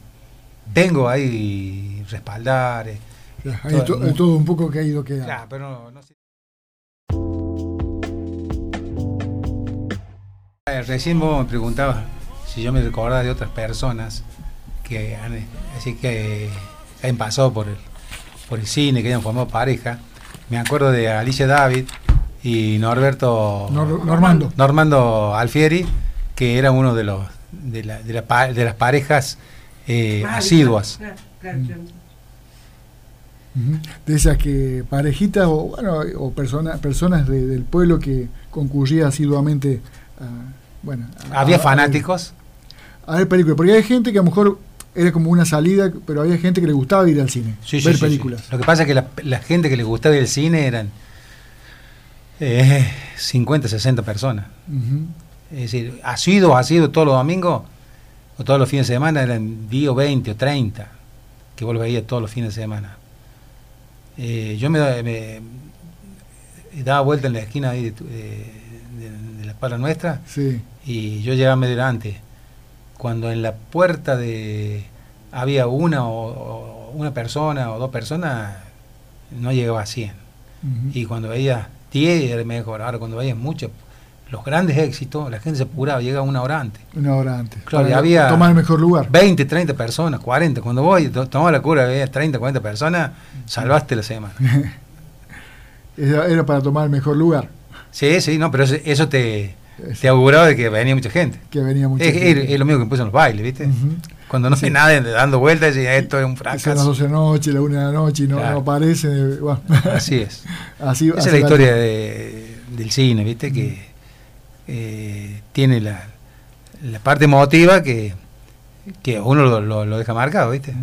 [SPEAKER 2] Tengo ahí respaldar. Eh,
[SPEAKER 1] hay todo, un poco que ha ido quedando.
[SPEAKER 2] Claro, pero no, sé. Recién vos me preguntabas si yo me recordaba de otras personas que han, así que han pasado por el, por el cine, que hayan formado pareja. Me acuerdo de Alicia David y Norberto
[SPEAKER 1] Normando.
[SPEAKER 2] Normando Alfieri, que era uno de los de, la, de, las parejas eh, asiduas.
[SPEAKER 1] De esas que parejitas o bueno o personas personas del pueblo que concurría asiduamente a, bueno
[SPEAKER 2] había fanáticos
[SPEAKER 1] a ver películas porque hay gente que a lo mejor era como una salida, pero había gente que le gustaba ir al cine, ver películas.
[SPEAKER 2] Lo que pasa es que la, gente que le gustaba ir al cine eran eh, 50, 60 personas. Es decir, ha sido, ha sido todos los domingos o todos los fines de semana, eran 10 o 20 o 30 que vos todos los fines de semana. Eh, yo me, me, daba vuelta en la esquina de, la espalda nuestra y yo llegaba medio antes cuando en la puerta de había una o, una persona o dos personas, no llegaba a 100. Y cuando veía 10 era mejor. Ahora cuando veías muchos, los grandes éxitos, la gente se apuraba, llega una hora antes.
[SPEAKER 1] Una hora antes.
[SPEAKER 2] Claro, había
[SPEAKER 1] tomar el mejor lugar.
[SPEAKER 2] 20, 30 personas, 40. Cuando voy, tomaba la cura, había 30, 40 personas, salvaste la semana.
[SPEAKER 1] era, para tomar el mejor lugar.
[SPEAKER 2] Sí, sí, no, pero eso te, te auguraba de que venía mucha gente.
[SPEAKER 1] Que venía mucha
[SPEAKER 2] es,
[SPEAKER 1] gente.
[SPEAKER 2] Es, lo mismo que empiezan los bailes, ¿viste? Cuando no hay nadie dando vueltas y esto es un fracaso.
[SPEAKER 1] a las 12 de la noche, la 1 de la noche y no, aparece.
[SPEAKER 2] Así es.
[SPEAKER 1] así,
[SPEAKER 2] Esa es la historia del cine, ¿viste? Que eh, tiene la, la parte emotiva que, que uno lo, lo, deja marcado, ¿viste?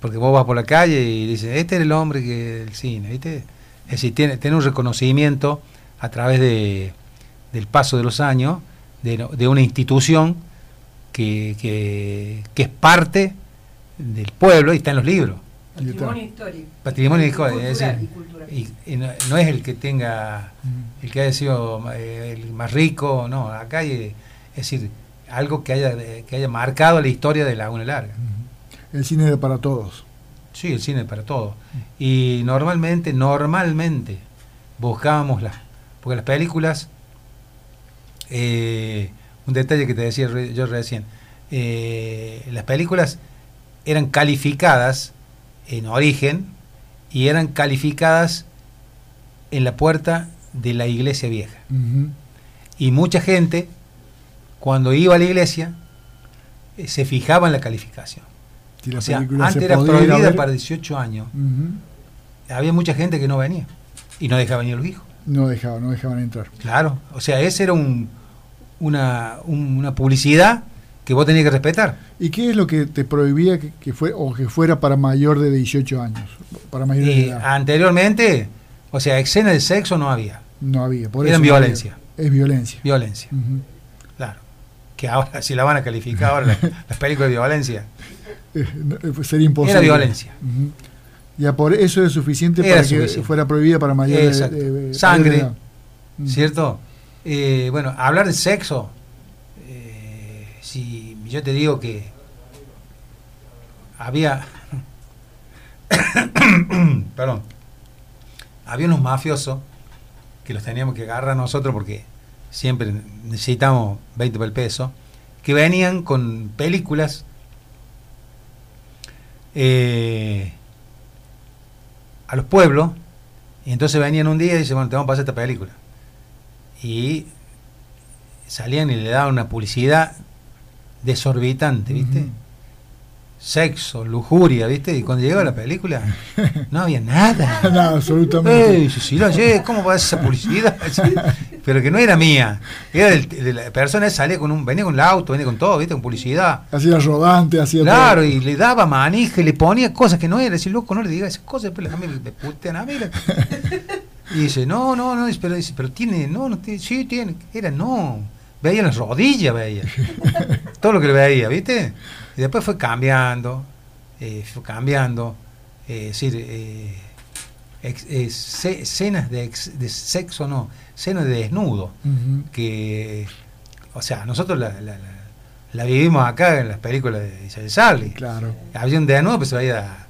[SPEAKER 2] Porque vos vas por la calle y dices, este es el hombre que el cine, ¿viste? Es decir, tiene, tiene un reconocimiento a través de del paso de los años de, una institución que, que, es parte del pueblo y está en los libros.
[SPEAKER 3] Patrimonio histórico.
[SPEAKER 2] Patrimonio histórico. y, no, es el que tenga, el que haya sido eh, el más rico, no, acá hay, es decir, algo que haya, que haya marcado la historia de Laguna Larga.
[SPEAKER 1] El cine es para todos.
[SPEAKER 2] Sí, el cine es para todos. Y normalmente, normalmente buscábamos las, porque las películas eh, un detalle que te decía yo recién. Eh, las películas eran calificadas en origen y eran calificadas en la puerta de la iglesia vieja. Y mucha gente, cuando iba a la iglesia, eh, se fijaba en la calificación. o sea, antes era prohibida para 18 años. Había mucha gente que no venía y no dejaba venir los hijos.
[SPEAKER 1] No dejaban, no dejaban entrar.
[SPEAKER 2] Claro, o sea, ese era un, una, una publicidad que vos tenías que respetar.
[SPEAKER 1] ¿Y qué es lo que te prohibía que, fue, o que fuera para mayor de 18 años? Para mayor de edad?
[SPEAKER 2] Anteriormente, o sea, escena de sexo no había.
[SPEAKER 1] No había,
[SPEAKER 2] por Eran violencia.
[SPEAKER 1] Es violencia.
[SPEAKER 2] Violencia. Claro. Que ahora, si la van a calificar ahora las, películas de violencia.
[SPEAKER 1] Eh, sería imposible.
[SPEAKER 2] Era violencia.
[SPEAKER 1] Ya por eso es suficiente para que fuera prohibida para mayores
[SPEAKER 2] Sangre, ¿cierto? Eh, bueno, hablar de sexo, eh, si yo te digo que había, perdón, había unos mafiosos que los teníamos que agarrar nosotros porque siempre necesitamos 20 por el peso, que venían con películas eh, a los pueblos, y entonces venían un día y dicen, bueno, te vamos a pasar esta película. Y salían y le daban una publicidad desorbitante, ¿viste? Sexo, lujuria, ¿viste? Y cuando llegaba la película, no había nada.
[SPEAKER 1] no, absolutamente.
[SPEAKER 2] Ey, si llegué, ¿cómo va esa publicidad? Pero que no era mía. Era del- de la persona que salía con un, venía con el auto, venía con todo, ¿viste? Con publicidad.
[SPEAKER 1] Hacía rodante, hacía
[SPEAKER 2] Claro,
[SPEAKER 1] todo.
[SPEAKER 2] y le daba manija y le ponía cosas que no era. Decía, loco, no le digas esas cosas, después a mí me putean a mí. Y dice, no, no, no, pero, dice, pero tiene, no, no tiene, sí tiene. Era, no. Veía las rodillas, veía. Todo lo que le veía, ¿viste? Y después fue cambiando, eh, fue cambiando. eh, es decir, eh, ex- eh, escenas de, ex- de sexo, no, escenas de desnudo que, o sea, nosotros la, la- la- la vivimos acá en las películas de Isabel Sarli.
[SPEAKER 1] Claro.
[SPEAKER 2] Había un desnudo, pues se veía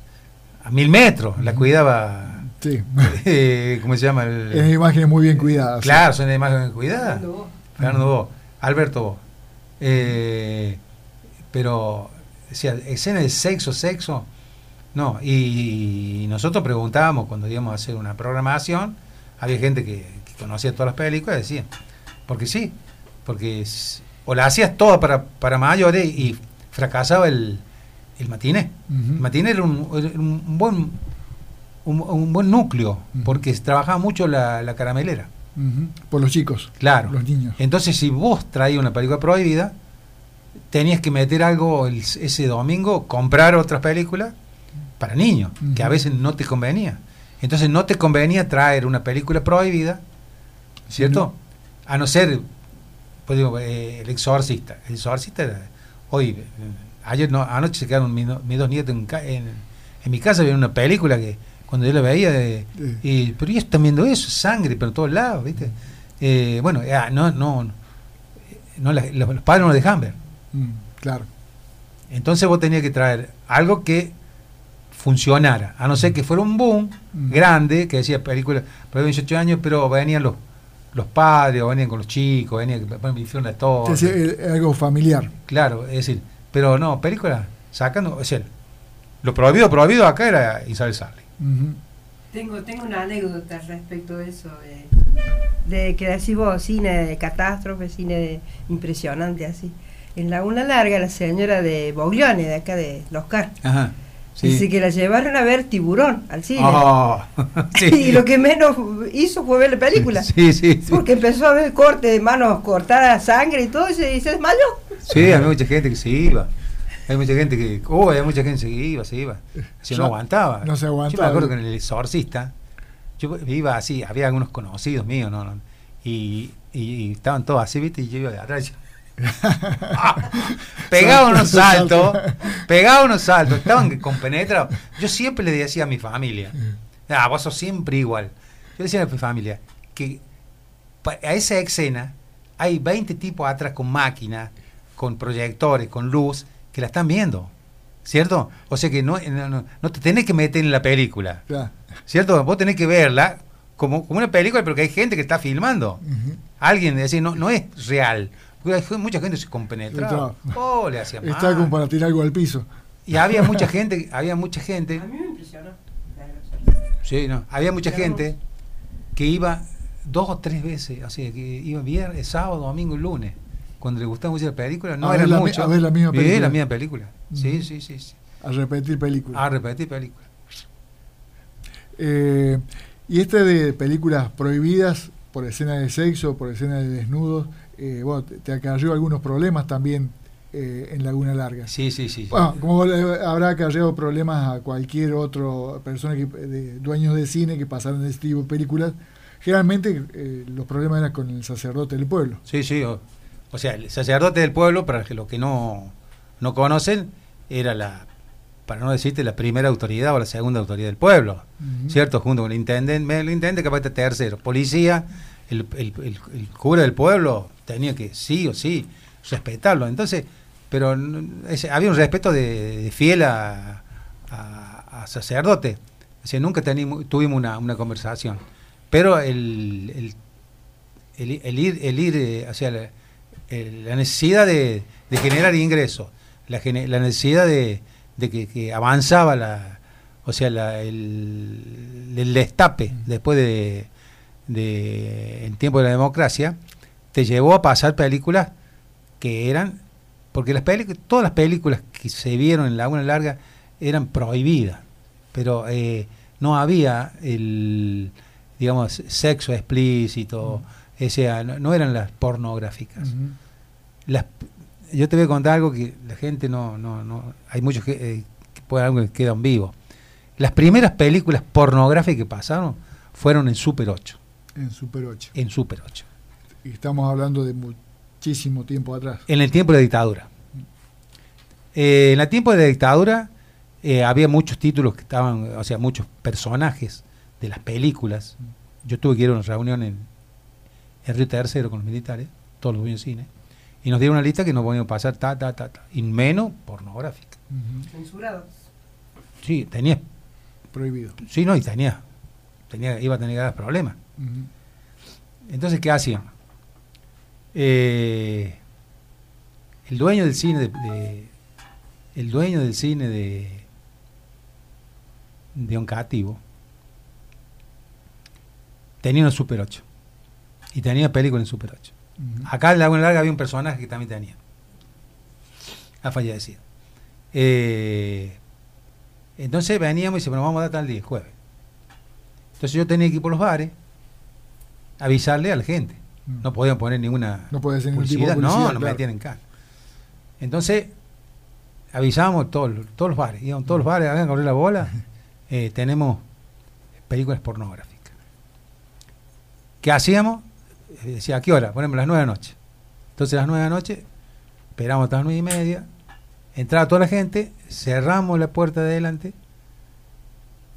[SPEAKER 2] a, a mil metros, la cuidaba,
[SPEAKER 1] Sí.
[SPEAKER 2] eh, ¿cómo se llama? El-
[SPEAKER 1] Es imágenes muy bien cuidadas.
[SPEAKER 2] claro, son imágenes cuidadas.
[SPEAKER 3] Fernando Bo.
[SPEAKER 2] Fernando Bo, Alberto Bo. Eh, pero, decía, escenas de sexo, sexo, no. Y nosotros preguntábamos cuando íbamos a hacer una programación, había gente que conocía todas las películas decía, porque sí, porque o la hacías toda para, para mayores y fracasaba el, el matiné.
[SPEAKER 1] Ujú.
[SPEAKER 2] El matiné era un, era un buen un, un buen núcleo, porque trabajaba mucho la, la caramelera.
[SPEAKER 1] Por los chicos.
[SPEAKER 2] Claro.
[SPEAKER 1] Los niños.
[SPEAKER 2] Entonces, si vos traías una película prohibida, tenías que meter algo el- ese domingo, comprar otras películas para niños, que a veces no te convenía. Entonces, no te convenía traer una película prohibida, ¿cierto? A no ser, pues digo, eh, El Exorcista. El Exorcista era, hoy, eh, ayer no, anoche se quedaron mis, do- mis dos nietos en, ca- en, en mi casa, vieron una película que cuando yo la veía, eh,
[SPEAKER 1] Sí.
[SPEAKER 2] y, pero ellos están viendo eso, sangre, pero en todos lados, ¿viste? Eh, bueno, ya, no, no, no, la- los, los padres no lo dejan ver.
[SPEAKER 1] Mm, claro.
[SPEAKER 2] Entonces vos tenías que traer algo que funcionara, a no ser que fuera un boom
[SPEAKER 1] Mm.
[SPEAKER 2] grande, que decía película, pero 18 años, pero venían los, los padres, o venían con los chicos, venían, me hicieron la
[SPEAKER 1] Que
[SPEAKER 2] torre.
[SPEAKER 1] sea, eh, algo familiar.
[SPEAKER 2] Claro, es decir, pero no, película sacando, es decir, lo prohibido, prohibido acá era Isabel Sarli.
[SPEAKER 1] Ujú.
[SPEAKER 3] Tengo, tengo una anécdota respecto de eso, de, de que decís vos, cine de catástrofe, cine de- impresionante así. En Laguna Larga, la señora de Boglione, de acá de Los Car,
[SPEAKER 2] Ajá.
[SPEAKER 3] Dice que la llevaron a ver Tiburón al cine.
[SPEAKER 2] Oh, sí.
[SPEAKER 3] Y lo que menos hizo fue ver la película.
[SPEAKER 2] Sí, sí, sí.
[SPEAKER 3] Porque empezó a ver corte de manos cortadas, sangre y todo, y se, y se desmayó.
[SPEAKER 2] Sí, había mucha gente que se iba. Hay mucha gente que. Oh, hay mucha gente que se iba, se iba. Se no aguantaba.
[SPEAKER 1] no se
[SPEAKER 2] Yo
[SPEAKER 1] aguantaba.
[SPEAKER 2] me acuerdo que en el exorcista, yo iba así, había algunos conocidos míos, ¿no? no y, y, y estaban todos así, ¿viste? Y yo iba de atrás. ¡Ah! pegaba unos
[SPEAKER 1] Salto,
[SPEAKER 2] saltos, pegaba unos saltos, estaban compenetrados. Yo siempre le decía a mi familia, ah, vos sos siempre igual. Yo decía a mi familia que a esa escena hay 20 tipos atrás con máquinas, con proyectores, con luz, que la están viendo. ¿Cierto? O sea que no, no, te tenés que meter en la película. ¿Cierto? Vos tenés que verla como, como una película, pero que hay gente que está filmando. Alguien, es decir, no, no es real. Mucha gente se compenetraba. Oh, le hacía
[SPEAKER 1] Está como para tirar algo al piso.
[SPEAKER 2] Y había mucha gente, había mucha gente,
[SPEAKER 3] A mí me impresionó.
[SPEAKER 2] sí, no, había mucha gente que iba dos o tres veces, así que iba viernes, sábado, domingo y lunes. Cuando le gustaba mucho la película, no
[SPEAKER 1] A
[SPEAKER 2] era mucho.
[SPEAKER 1] a ver la misma
[SPEAKER 2] Sí,
[SPEAKER 1] película.
[SPEAKER 2] la misma película. Sí, sí, sí, sí.
[SPEAKER 1] A repetir películas.
[SPEAKER 2] A repetir película.
[SPEAKER 1] Eh, y este de películas prohibidas por escena de sexo, por escena de desnudos, eh, bueno, te, te acarreó algunos problemas también eh, en Laguna Larga.
[SPEAKER 2] Sí, sí, sí.
[SPEAKER 1] Bueno, como habrá acarreado problemas a cualquier otro persona que de, dueños de cine que pasaron de este tipo de películas, generalmente eh, los problemas eran con el sacerdote del pueblo.
[SPEAKER 2] Sí, sí. O, o sea, el sacerdote del pueblo, para los que no, no conocen, era la, para no decirte, la primera autoridad o la segunda autoridad del pueblo.
[SPEAKER 1] Ujú.
[SPEAKER 2] ¿Cierto? Junto con el intendente, el intendente capaz de tercero. Policía, el, el- el- cura del pueblo tenía que sí o sí respetarlo. Entonces, pero había un respeto de, fiel a, sacerdote. O sea, nunca tuvimos una, una conversación. Pero el, el, el- ir, el ir eh, sea, la, necesidad de, generar ingresos, la, la necesidad de, de que, que avanzaba la, o sea, la, el destape después de, de en tiempo de la democracia, te llevó a pasar películas que eran, porque las todas las películas que se vieron en Laguna Larga eran prohibidas, pero eh, no había el, digamos, sexo explícito, o sea, no, no eran las pornográficas. Las, yo te voy a contar algo que la gente no, no, no hay muchos que, eh, que puede algo que quedan vivos. Las primeras películas pornográficas que pasaron fueron en Super 8,
[SPEAKER 1] En Super 8.
[SPEAKER 2] en Super 8,
[SPEAKER 1] Y estamos hablando de muchísimo tiempo atrás.
[SPEAKER 2] en el tiempo de la dictadura. Eh, en el tiempo de la dictadura eh, había muchos títulos que estaban, o sea, muchos personajes de las películas. Yo tuve que ir a una reunión en, en Río Tercero con los militares, todos los dueños de cine, y nos dieron una lista que no podíamos pasar ta, ta, ta, ta, y menos pornográfica.
[SPEAKER 3] Censurados.
[SPEAKER 2] Sí, tenía,
[SPEAKER 1] Prohibido.
[SPEAKER 2] sí, no, y tenía, tenía iba a tener graves problemas. Entonces, ¿qué hacían? Eh, el dueño del cine de, de- el dueño del cine de de Oncativo tenía una Super 8 y tenía película en Super 8.
[SPEAKER 1] Ujú.
[SPEAKER 2] Acá en Laguna Larga había un personaje que también tenía. Ha fallecido. Eh, entonces veníamos y dice, bueno, vamos a dar tal día, jueves. Entonces yo tenía que ir por los bares, avisarle a la gente.
[SPEAKER 1] Mm.
[SPEAKER 2] No podían poner ninguna
[SPEAKER 1] No puede ser ningún tipo de
[SPEAKER 2] publicidad. no, no
[SPEAKER 1] claro.
[SPEAKER 2] metían en cara. Entonces, avisábamos todos, los- todos los bares. Íbamos todos los bares, hagan correr la bola. eh, tenemos películas pornográficas. ¿Qué hacíamos? Eh, Decía, ¿a qué hora? Ponemos las nueve de la noche. Entonces, a las nueve de la noche, esperamos hasta las nueve y media. Entraba toda la gente, cerramos la puerta de adelante,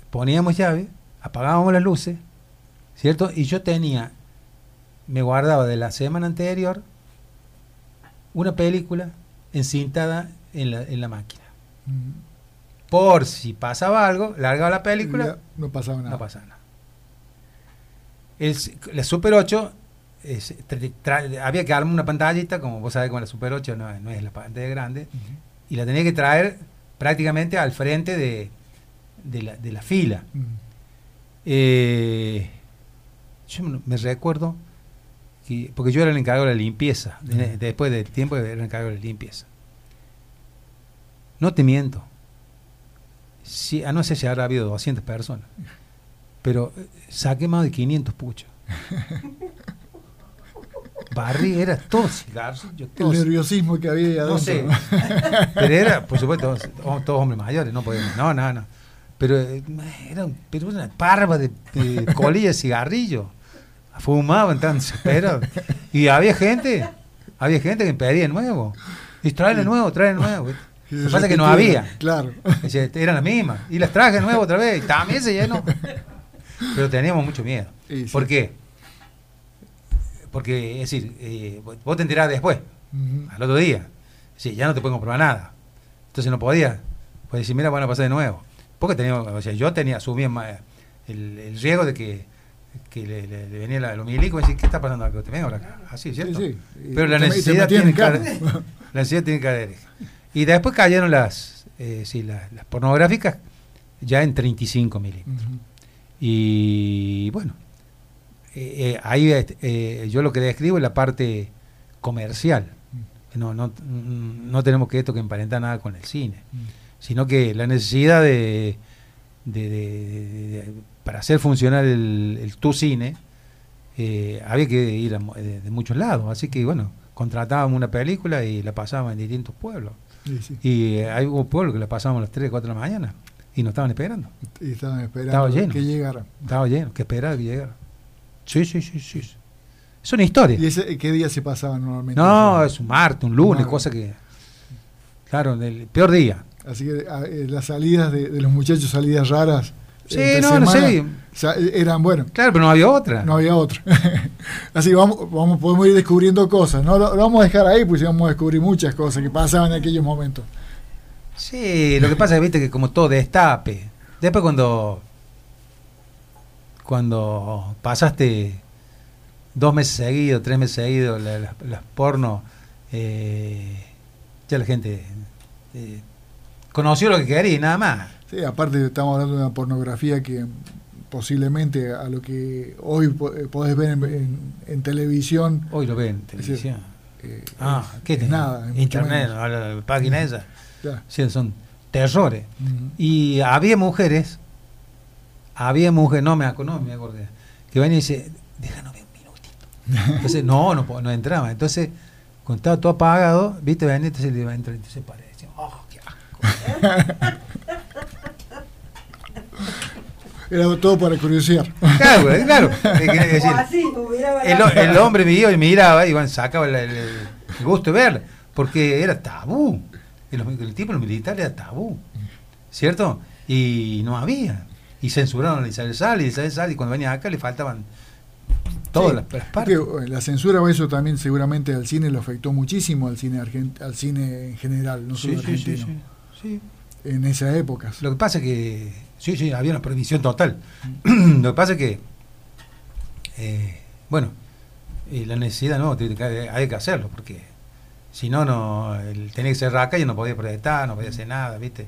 [SPEAKER 2] poníamos llave, apagábamos las luces, ¿cierto? Y yo tenía, me guardaba de la semana anterior una película encintada en la, en la máquina. Por si pasaba algo, largaba la película,
[SPEAKER 1] Ya No pasaba nada.
[SPEAKER 2] no pasaba nada. El la Super 8, es- tra- tra- había que armar una pantallita, como vos sabés con la Super 8 no, no es la pantalla grande, y la tenía que traer prácticamente al frente de, de la, de la fila. Eh, yo me- recuerdo que, porque yo era el encargado de la limpieza, de- después del tiempo era el encargado de la limpieza. No te miento. Sí, a no sé si habrá habido 200 personas, pero eh, saqué más de 500 puchos. Barrí, era todo cigarrillo,
[SPEAKER 1] El nerviosismo que había adentro.
[SPEAKER 2] no sé. Pero era, por supuesto, todos, todos hombres mayores, no podíamos. No, no, no. Pero eh, era, un- pero una parva de, de colilla de cigarrillo. Fumaban tan desesperados. Y había gente, había gente que pedía de nuevo. Y trae nuevo, trae nuevo.
[SPEAKER 1] Y
[SPEAKER 2] Lo que pasa es que no había.
[SPEAKER 1] Claro.
[SPEAKER 2] Eran las mismas. Y las traje de nuevo otra vez. Y también se llenó. Pero teníamos mucho miedo.
[SPEAKER 1] Sí.
[SPEAKER 2] ¿Por qué? Porque, es decir, eh, vos- te enterás después al otro día. Sí, ya no te pueden comprobar nada. Entonces no podía. Pues decir, mira, van a pasar de nuevo. Porque teníamos, o sea, yo tenía, el, el riesgo de que, que le, le- le venía la, milico y decir, ¿qué está pasando acá? Te vengo acá. Así, ¿cierto?
[SPEAKER 1] Sí, sí.
[SPEAKER 2] Pero la necesidad tiene
[SPEAKER 1] en
[SPEAKER 2] que
[SPEAKER 1] cara.
[SPEAKER 2] La necesidad tiene que haber. Y después cayeron las, eh, sí, las, las pornográficas ya en 35 milímetros.
[SPEAKER 1] Ujú.
[SPEAKER 2] Y bueno, eh, eh, ahí eh, eh, yo lo que describo es la parte comercial. No, no, mm, no tenemos que esto que emparentar nada con el cine, sino que la necesidad de, de- de- de- de- para hacer funcionar el, el tu cine eh, había que ir a de, de muchos lados. Así que bueno, contratábamos una película y la pasábamos en distintos pueblos.
[SPEAKER 1] Sí, sí.
[SPEAKER 2] Y eh, hay hubo pueblos que la pasábamos a las 3, 4 de la mañana y nos estaban esperando.
[SPEAKER 1] Y estaban esperando
[SPEAKER 2] Estaba lleno.
[SPEAKER 1] que llegara.
[SPEAKER 2] Estaba lleno, que esperaba que llegara. Sí, sí, sí, sí. Es una historia.
[SPEAKER 1] ¿Y ese, qué día se pasaban normalmente?
[SPEAKER 2] No, es un martes, un lunes,
[SPEAKER 1] Martes.
[SPEAKER 2] cosa que. Claro, el peor día.
[SPEAKER 1] Así que a- eh, las salidas de, de los muchachos, salidas raras,
[SPEAKER 2] Sí, no, no sé.
[SPEAKER 1] o sea, eran, bueno,
[SPEAKER 2] Claro, pero no había otra.
[SPEAKER 1] no había otro. Así vamos, vamos, podemos ir descubriendo cosas. No lo, lo vamos a dejar ahí, pues vamos a descubrir muchas cosas que pasaban en aquellos momentos.
[SPEAKER 2] Sí, lo que pasa es viste que como todo destape. Después cuando cuando pasaste dos meses seguidos, tres meses seguidos, la- las, las porno, eh, ya la gente eh, conoció lo que quería y nada más.
[SPEAKER 1] Sí, aparte estamos hablando de una pornografía que posiblemente a lo que hoy eh, podés ver en, en- en televisión,
[SPEAKER 2] Hoy lo ven en
[SPEAKER 1] decir,
[SPEAKER 2] televisión.
[SPEAKER 1] eh,
[SPEAKER 2] Ah,
[SPEAKER 1] es-
[SPEAKER 2] ¿qué
[SPEAKER 1] es nada,
[SPEAKER 2] Internet, la página esa. Sí, son terrores.
[SPEAKER 1] Ujú.
[SPEAKER 2] Y había mujeres, había mujeres, no me acuerdo, no me acordé, que venían y dice, déjanos ver un minutito. Entonces, no, no, no entraba. Entonces, cuando estaba todo apagado, viste, venía, entonces le iba a entrar, entonces parecía, oh, qué asco.
[SPEAKER 1] Era todo para curiosear.
[SPEAKER 2] Claro, güey, claro. Decir,
[SPEAKER 3] así,
[SPEAKER 2] el, el hombre veía y miraba y bueno, sacaba el, el- el gusto de ver, porque era tabú. El, el tipo de los militares era tabú, ¿cierto? Y no había. Y censuraron a Isabel Sal y Isabel Sal, y cuando venía acá le faltaban todas
[SPEAKER 1] Sí,
[SPEAKER 2] las, las
[SPEAKER 1] es
[SPEAKER 2] partes.
[SPEAKER 1] que, eh, la censura o eso también seguramente al cine lo afectó muchísimo al cine argent al cine en general, no solo
[SPEAKER 2] Sí, sí, sí,
[SPEAKER 1] argentino,
[SPEAKER 2] sí, sí.
[SPEAKER 1] en esas épocas.
[SPEAKER 2] Lo que pasa es que, sí, sí, había una prohibición total. Lo que pasa es que, eh, bueno, eh, la necesidad no, hay que hacerlo, porque si no, no el, tenía que ser raca y no podía proyectar, no podía hacer nada, ¿viste?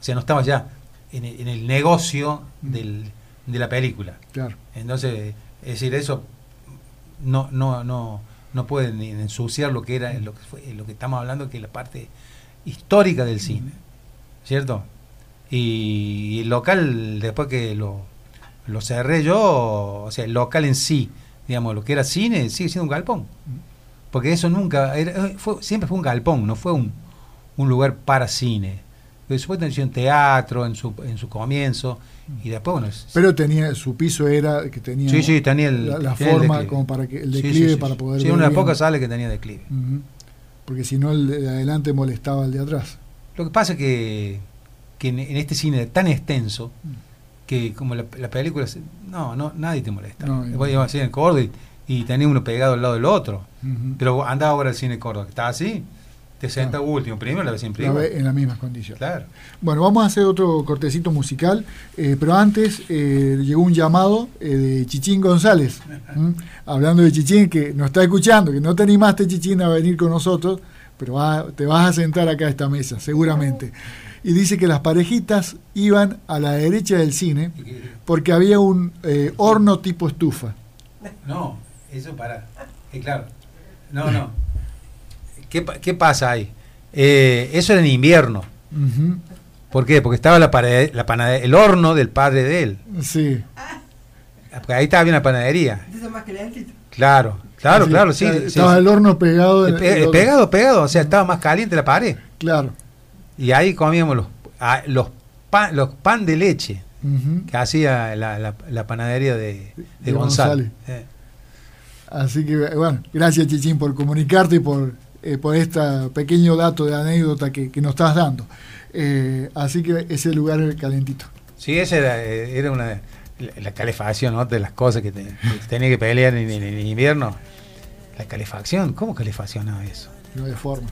[SPEAKER 2] O sea, no estaba ya en el, en el negocio del, de la película.
[SPEAKER 1] Claro.
[SPEAKER 2] Entonces, es decir, eso no, no, no, no pueden ni ensuciar lo que era, lo que fue, lo que estamos hablando, que es la parte histórica del cine, ¿cierto? Y, el local, después que lo, lo cerré yo, o sea, el local en sí, digamos, lo que era cine, sigue siendo un galpón. Porque eso nunca, era- fue, siempre fue un galpón, no fue un, un lugar para cine. Porque supuestamente un teatro en su, en su comienzo, y después, bueno,
[SPEAKER 1] Pero tenía su piso era que tenía
[SPEAKER 2] Sí, sí, tenía el,
[SPEAKER 1] la, la
[SPEAKER 2] tenía el
[SPEAKER 1] forma como para que el declive
[SPEAKER 2] sí, sí,
[SPEAKER 1] para poder
[SPEAKER 2] Sí, una de las pocas sales que tenía declive.
[SPEAKER 1] Porque si no el de adelante molestaba al de atrás.
[SPEAKER 2] Lo que pasa es que, que en, en este cine tan extenso, que como la, la película, no, no, nadie te molesta.
[SPEAKER 1] No,
[SPEAKER 2] íbamos al cine Córdoba y, y tenía uno pegado al lado del otro.
[SPEAKER 1] Ujú.
[SPEAKER 2] Pero andaba ahora al cine Córdoba, que está así, te senta último, primero la ves siempre
[SPEAKER 1] La
[SPEAKER 2] igual.
[SPEAKER 1] ve en las mismas condiciones.
[SPEAKER 2] Claro.
[SPEAKER 1] Bueno, vamos a hacer otro cortecito musical, eh, pero antes eh, llegó un llamado eh, de Chichín González, hablando de Chichín, que nos está escuchando, que no te animaste, Chichín, a venir con nosotros, pero va- te vas a sentar acá a esta mesa, seguramente. Y dice que las parejitas iban a la derecha del cine
[SPEAKER 2] que-
[SPEAKER 1] porque había un eh, horno tipo estufa.
[SPEAKER 2] No, eso para. eh, claro. No, no. ¿Qué, qué pasa ahí? Eh, eso era en invierno. ¿Por qué? Porque estaba la pared- la panade- el horno del padre de él.
[SPEAKER 1] Sí.
[SPEAKER 2] Porque ahí estaba bien la panadería.
[SPEAKER 3] Eso más calentito.
[SPEAKER 2] Claro, claro,
[SPEAKER 1] Sí,
[SPEAKER 2] claro, sí.
[SPEAKER 1] Estaba
[SPEAKER 2] sí.
[SPEAKER 1] el horno pegado.
[SPEAKER 2] Eh,
[SPEAKER 1] en-
[SPEAKER 2] pe-
[SPEAKER 1] en el-
[SPEAKER 2] pegado, pegado, o sea, estaba más caliente la pared.
[SPEAKER 1] Claro.
[SPEAKER 2] Y ahí comíamos los, ah, los, pan, los pan de leche que hacía la, la- la panadería de, de
[SPEAKER 1] De
[SPEAKER 2] González.
[SPEAKER 1] González. Así que, bueno, gracias Chichín por comunicarte y por, eh, por este pequeño dato de anécdota que, que nos estás dando. Eh, así que ese lugar es calentito.
[SPEAKER 2] Sí, esa era, eh, era una la, la calefacción, ¿no? De las cosas que, te- que tenía que pelear en, en- en invierno. La calefacción, ¿cómo calefaccionaba eso?
[SPEAKER 1] No hay forma.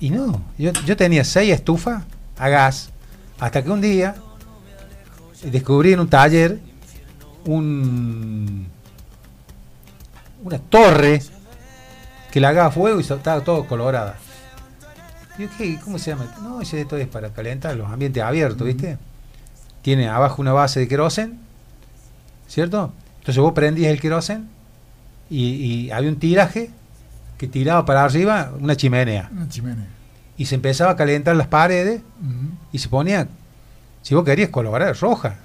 [SPEAKER 2] Y no, yo, yo tenía seis estufas a gas, hasta que un día descubrí en un taller un una torre que le haga fuego y estaba todo colorada. Y yo, ¿qué? ¿Cómo se llama? No, ese esto es para calentar los ambientes abiertos, ¿viste? Tiene abajo una base de querosen, ¿cierto? Entonces vos prendías el querosen y, y había un tiraje que tiraba para arriba una chimenea
[SPEAKER 1] Una chimenea.
[SPEAKER 2] y se empezaba a calentar las paredes y se ponía, si vos querías colaborar, roja.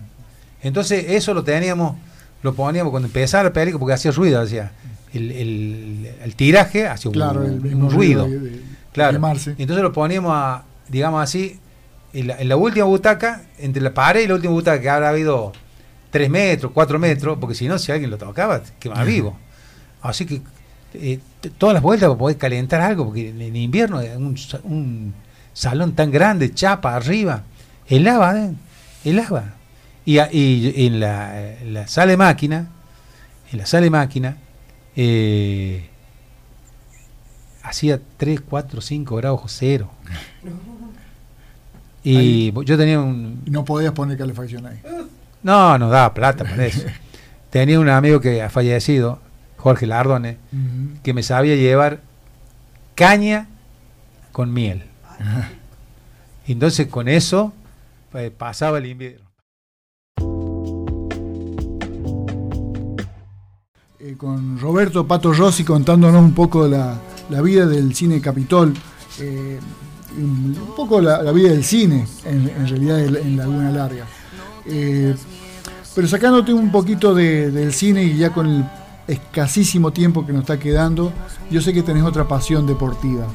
[SPEAKER 2] Entonces eso lo teníamos, lo poníamos cuando empezaba la película porque hacía ruido, hacía el, el- el tiraje hacía un-
[SPEAKER 1] el
[SPEAKER 2] ruido.
[SPEAKER 1] de- de-
[SPEAKER 2] claro.
[SPEAKER 1] quemarse.
[SPEAKER 2] Entonces lo poníamos, a, digamos así, en la, en la última butaca, entre la pared y la última butaca, que habrá habido 3 metros, 4 metros, porque si no, si alguien lo tocaba, quemaba vivo. Así que eh, todas las vueltas para poder calentar algo, porque en, invierno un, sa- un salón tan grande, chapa arriba, helaba, ¿eh? helaba. Y, y en, la, la sala de máquina, en la sala de máquina, eh, hacía 3, 4, 5 grados cero. Y yo tenía un,
[SPEAKER 1] no podías poner calefacción ahí.
[SPEAKER 2] no, no daba plata para eso. Tenía un amigo que ha fallecido, Jorge Lardone, que me sabía llevar caña con miel. Y entonces con eso pues, pasaba el invierno.
[SPEAKER 1] Eh, con Roberto Pato Rossi contándonos un poco la, la vida del cine Capitol, eh, un poco la, la vida del cine, en, en realidad en, en Laguna Larga. Eh, pero sacándote un poquito de- del cine y ya con el escasísimo tiempo que nos está quedando, yo sé que tenés otra pasión deportiva,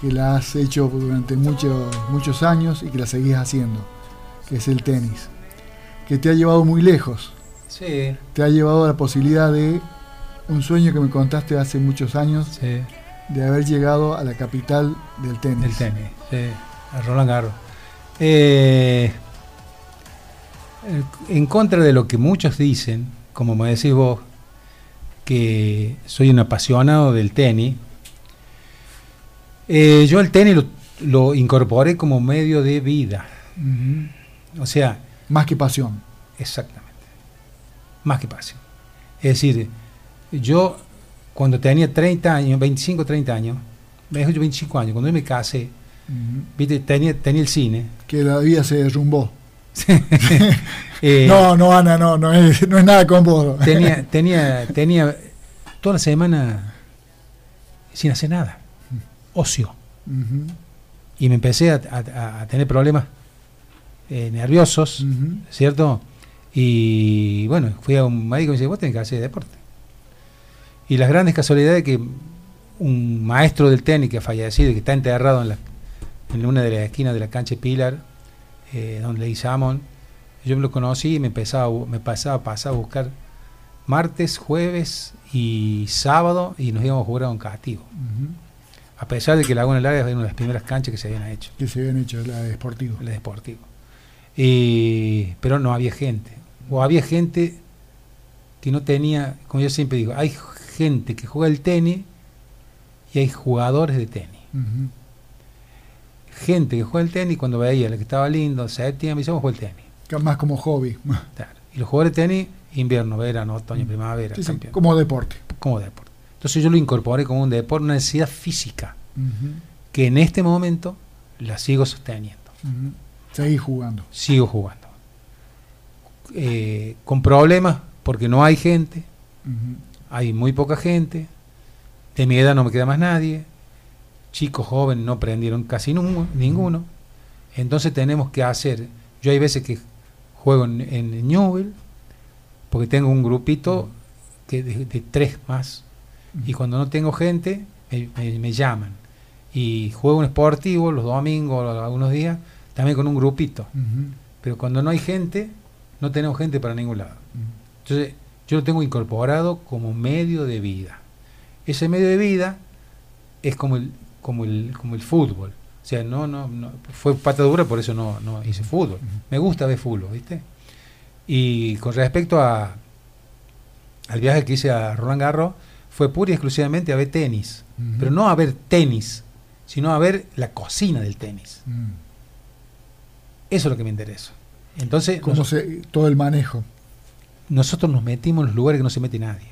[SPEAKER 1] que la has hecho durante muchos, muchos años y que la seguís haciendo, que es el tenis, que te ha llevado muy lejos.
[SPEAKER 2] Sí,
[SPEAKER 1] te ha llevado a la posibilidad de un sueño que me contaste hace muchos años
[SPEAKER 2] sí,
[SPEAKER 1] de haber llegado a la capital del tenis.
[SPEAKER 2] del tenis, sí, a Roland Garros. Eh, en contra de lo que muchos dicen, como me decís vos, que soy un apasionado del tenis, eh, yo el tenis lo, lo incorporé como medio de vida. O sea,
[SPEAKER 1] Más que pasión.
[SPEAKER 2] Exactamente. Más que pasión. Es decir, yo cuando tenía 30 años, 25, 30 años, mejor yo 25 años, cuando yo me casé,
[SPEAKER 1] Ujú.
[SPEAKER 2] viste, tenía, tenía el cine.
[SPEAKER 1] Que la vida se derrumbó.
[SPEAKER 2] Eh,
[SPEAKER 1] no, no, Ana, no, no es, no es nada con vos.
[SPEAKER 2] tenía, tenía, tenía toda la semana sin hacer nada, ocio. Y me empecé a, a- a tener problemas eh, nerviosos. ¿cierto? Y bueno, fui a un médico y me dice, vos tenés que hacer deporte. Y las grandes casualidades que un maestro del tenis que ha fallecido y que está enterrado en, la, en una de las esquinas de la cancha Pilar, eh, donde le Amon, yo me lo conocí y me empezaba, me pasaba, pasaba a buscar martes, jueves y sábado y nos íbamos a jugar a un castigo. A pesar de que Laguna Larga era una de las primeras canchas que se habían hecho
[SPEAKER 1] Que se habían hecho la de deportivo.
[SPEAKER 2] el deportivo. Y, pero no había gente. O había gente que no tenía, como yo siempre digo, hay gente que juega el tenis y hay jugadores de tenis. Gente que juega el tenis cuando veía lo que estaba lindo, septiembre, y vamos a jugar el tenis.
[SPEAKER 1] Que Más como hobby.
[SPEAKER 2] Claro. Y los jugadores de tenis, invierno, verano, otoño, primavera,
[SPEAKER 1] Sí, como deporte.
[SPEAKER 2] como deporte. Entonces yo lo incorporé como un deporte, una necesidad física, que en este momento la sigo sosteniendo.
[SPEAKER 1] Ujú. Seguí jugando.
[SPEAKER 2] sigo jugando. Eh, con problemas porque no hay gente, hay muy poca gente, de mi edad no me queda más nadie, chicos jóvenes no prendieron casi ninguno, entonces tenemos que hacer, yo hay veces que juego en, en Newell, porque tengo un grupito que de, de tres más, y cuando no tengo gente, me, me- me llaman. Y juego un esportivo los domingos, algunos días, también con un grupito. Pero cuando no hay gente, no tenemos gente para ningún lado. Entonces, yo lo tengo incorporado como medio de vida. Ese medio de vida es como el, como el, como el fútbol. O sea, no, no, no, fue pata dura, por eso no, no hice fútbol. Me gusta ver fútbol, ¿viste? Y con respecto a al viaje que hice a Roland Garros, fue pura y exclusivamente a ver tenis. Pero no a ver tenis, sino a ver la cocina del tenis.
[SPEAKER 1] Mm.
[SPEAKER 2] Eso es lo que me interesa. Entonces,
[SPEAKER 1] Cómo
[SPEAKER 2] nos-
[SPEAKER 1] se, todo el manejo.
[SPEAKER 2] nosotros nos metimos en los lugares que no se mete nadie.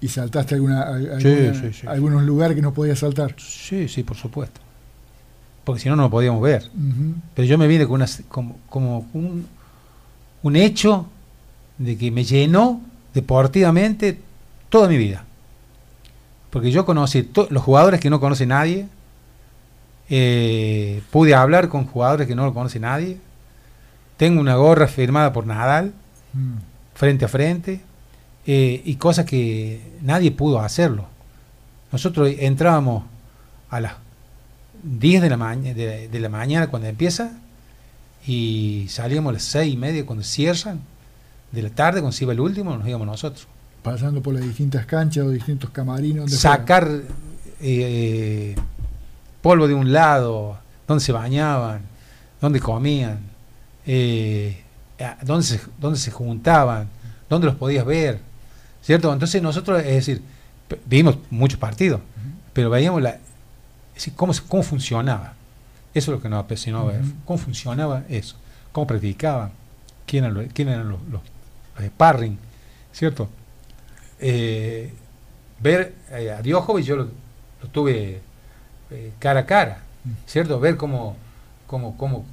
[SPEAKER 1] ¿Y saltaste alguna, al-
[SPEAKER 2] Sí,
[SPEAKER 1] alguna-
[SPEAKER 2] sí, sí.
[SPEAKER 1] algunos lugares que no podías saltar?
[SPEAKER 2] Sí, sí, por supuesto. Porque si no, no lo podíamos ver. Pero yo me vine con una, como, como un, un hecho de que me llenó deportivamente toda mi vida. Porque yo conocí los jugadores que no conoce nadie, eh, pude hablar con jugadores que no lo conoce nadie, tengo una gorra firmada por Nadal,
[SPEAKER 1] Mm.
[SPEAKER 2] frente a frente, eh, y cosas que nadie pudo hacerlo. Nosotros entrábamos a las 10 de la, maña- de, de la mañana cuando empieza y salíamos a las 6 y media cuando cierran, de la tarde cuando se iba el último, nos íbamos nosotros.
[SPEAKER 1] Pasando por las distintas canchas o distintos camarinos. donde.
[SPEAKER 2] Sacar eh, polvo de un lado, donde se bañaban, donde comían. Eh, se, dónde se juntaban, dónde los podías ver, ¿cierto? Entonces nosotros, es decir, vimos muchos partidos, pero veíamos la, decir, cómo, cómo funcionaba. Eso es lo que nos apasionó ver, cómo funcionaba eso, cómo practicaban, quién eran los, quién eran los, los, los sparring, ¿cierto? Eh, ver eh, a Djokovic yo lo, lo tuve eh, cara a cara, ¿cierto? Ver cómo, cómo, cómo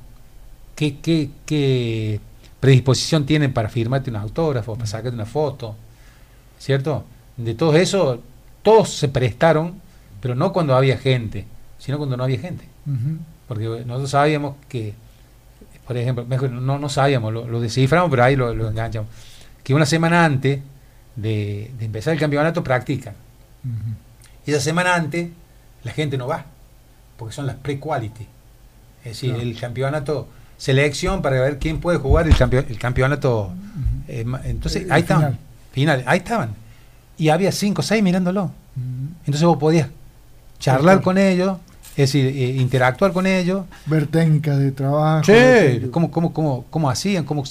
[SPEAKER 2] qué, qué, qué predisposición tienen para firmarte un autógrafo, para sacarte una foto, ¿cierto? De todo eso, todos se prestaron, pero no cuando había gente, sino cuando no había gente. Porque nosotros sabíamos que, por ejemplo, mejor no, no sabíamos, lo, lo desciframos, pero ahí lo, lo enganchamos, que una semana antes de, de empezar el campeonato practican. Y esa semana antes la gente no va, porque son las pre-quality. Es decir, el campeonato, selección para ver quién puede jugar el, campe- el campeonato. Eh, entonces,
[SPEAKER 1] El
[SPEAKER 2] ahí estaban, ahí estaban. Y había cinco o seis mirándolo. Entonces vos podías charlar con ellos, es decir, eh, interactuar con ellos.
[SPEAKER 1] Ver técnicas de trabajo.
[SPEAKER 2] Sí, cómo, cómo, cómo, cómo hacían, cómo,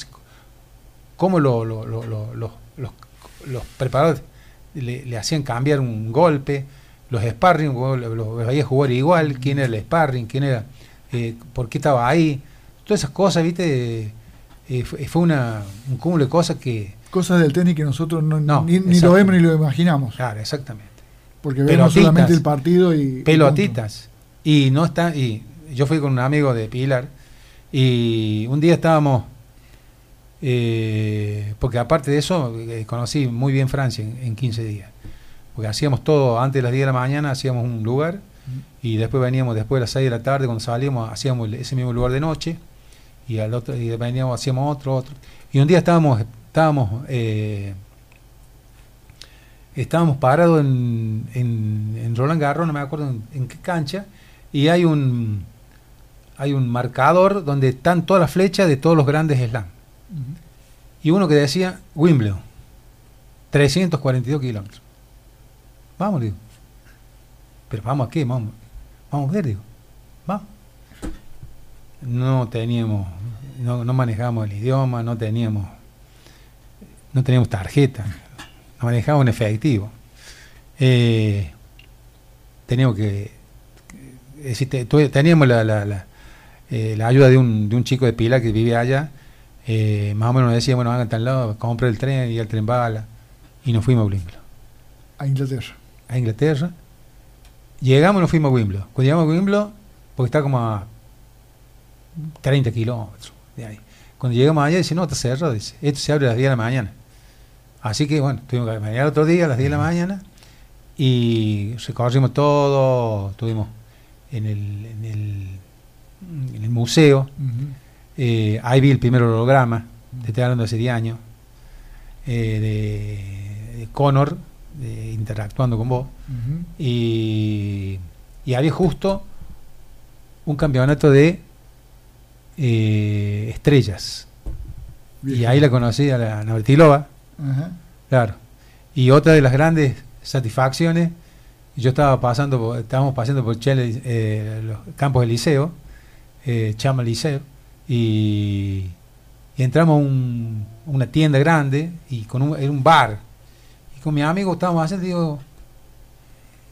[SPEAKER 2] cómo lo- lo- lo- lo- lo- los, los preparadores le, le hacían cambiar un golpe, los sparring, los veías jugar igual, quién era el sparring, quién era, eh, por qué estaba ahí, todas esas cosas, viste, eh, fue, fue una, un cúmulo de cosas que,
[SPEAKER 1] Cosas del tenis que nosotros no,
[SPEAKER 2] No,
[SPEAKER 1] ni, lo vemos ni lo imaginamos.
[SPEAKER 2] claro, exactamente,
[SPEAKER 1] Porque vemos
[SPEAKER 2] Pelotitas.
[SPEAKER 1] solamente el partido y.
[SPEAKER 2] pelotitas, y no está, y yo fui con un amigo de Pilar, y un día estábamos Eh, porque aparte de eso, eh, conocí muy bien Francia en, en 15 días. Porque hacíamos todo antes de las 10 de la mañana, hacíamos un lugar y después veníamos después de las 6 de la tarde, cuando salíamos, hacíamos ese mismo lugar de noche y al otro y veníamos, hacíamos otro, otro. Y un día estábamos, estábamos, eh, estábamos parados en, en, Roland Garros, no me acuerdo en, qué cancha, y hay un, hay un marcador donde están todas las flechas de todos los grandes slams. Y uno que decía Wimbledon, 342 kilómetros. Vamos, digo. Pero vamos a qué, vamos, vamos a ver, digo. Vamos. No teníamos, no, no manejábamos el idioma, no teníamos, no teníamos tarjeta, no manejábamos en efectivo. Eh, teníamos que, tuve- teníamos la, la, la, eh, la ayuda de un, de un chico de pila que vivía allá, eh, más o menos nos decía, bueno, hagan tal lado, compré el tren y el tren bala, y nos fuimos a Wimbledon,
[SPEAKER 1] A Inglaterra.
[SPEAKER 2] a Inglaterra. Llegamos y nos fuimos a Wimbledon. Cuando llegamos a Wimbledon, porque está como a 30 kilómetros de ahí. Cuando llegamos allá, dice, no, está cerrado, dice, esto se abre a las 10 de la mañana. Así que, bueno, tuvimos que mañana otro día a las 10 de la mañana y recorrimos todo, estuvimos en el, en el, en el museo, eh, ahí vi el primer holograma, te estoy hablando de hace 10 años, eh, de, de Connor de- interactuando con vos. Y, y había justo un campeonato de eh, estrellas. Y ahí la conocí a la Navratilova,
[SPEAKER 1] Ajá.
[SPEAKER 2] claro. Y otra de las grandes satisfacciones, yo estaba pasando, por- estábamos pasando por eh, los campos del liceo, eh, Chama Liceo, y, y entramos a un- una tienda grande y con un, era un bar. Y con mi amigo estábamos haciendo, digo,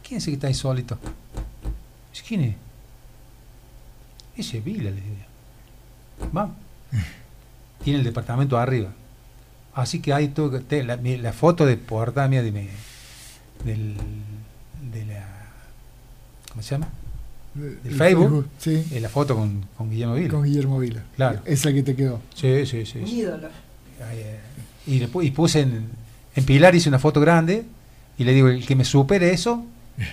[SPEAKER 2] ¿quién es ese que está ahí solito? Dice, ¿Quién es? Ese es Vila, le digo. Vamos. Tiene el departamento arriba. Así que ahí tuve que te- la, foto de portada mía de mi- del, de la ¿cómo se llama?
[SPEAKER 1] El
[SPEAKER 2] ¿El Facebook?
[SPEAKER 1] Sí.
[SPEAKER 2] Eh, la foto con, con Guillermo Vila.
[SPEAKER 1] Con Guillermo Vila.
[SPEAKER 2] Claro.
[SPEAKER 1] Esa que te quedó.
[SPEAKER 2] Sí, sí, sí.
[SPEAKER 3] Un
[SPEAKER 2] sí.
[SPEAKER 3] ídolo.
[SPEAKER 2] Eh, Y, le y puse en, en Pilar, hice una foto grande y le digo, el que me supere eso,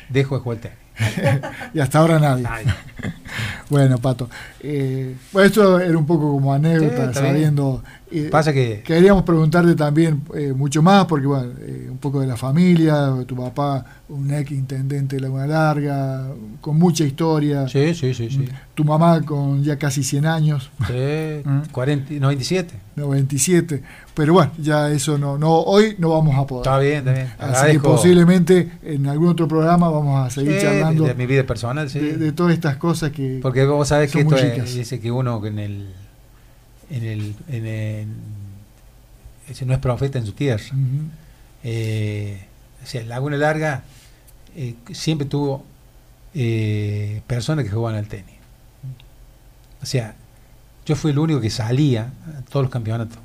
[SPEAKER 2] dejo de jugar tenis.
[SPEAKER 1] Y hasta ahora nadie. Bueno, Pato. Eh, bueno, esto era un poco como anécdota,
[SPEAKER 2] Sí, está bien.
[SPEAKER 1] sabiendo. Eh,
[SPEAKER 2] Pasa que
[SPEAKER 1] Queríamos preguntarte también eh, mucho más, porque bueno, eh, un poco de la familia, tu papá, un ex intendente de Laguna Larga, con mucha historia,
[SPEAKER 2] sí, sí, sí, sí.
[SPEAKER 1] tu mamá con ya casi 100 años,
[SPEAKER 2] Sí,
[SPEAKER 1] Mm.
[SPEAKER 2] 40, 97.
[SPEAKER 1] 97, pero bueno, ya eso no, no hoy no vamos a poder.
[SPEAKER 2] Está bien, está bien.
[SPEAKER 1] Así que posiblemente en algún otro programa vamos a seguir
[SPEAKER 2] sí,
[SPEAKER 1] charlando
[SPEAKER 2] de,
[SPEAKER 1] de,
[SPEAKER 2] mi vida personal, sí.
[SPEAKER 1] de todas estas cosas que...
[SPEAKER 2] Porque vos sabés que esto es- dice que uno en el en el, en el- ese no es profeta en su tierra. Eh, o sea, Laguna Larga eh, siempre tuvo eh, personas que jugaban al tenis. O sea, yo fui el único que salía a todos los campeonatos.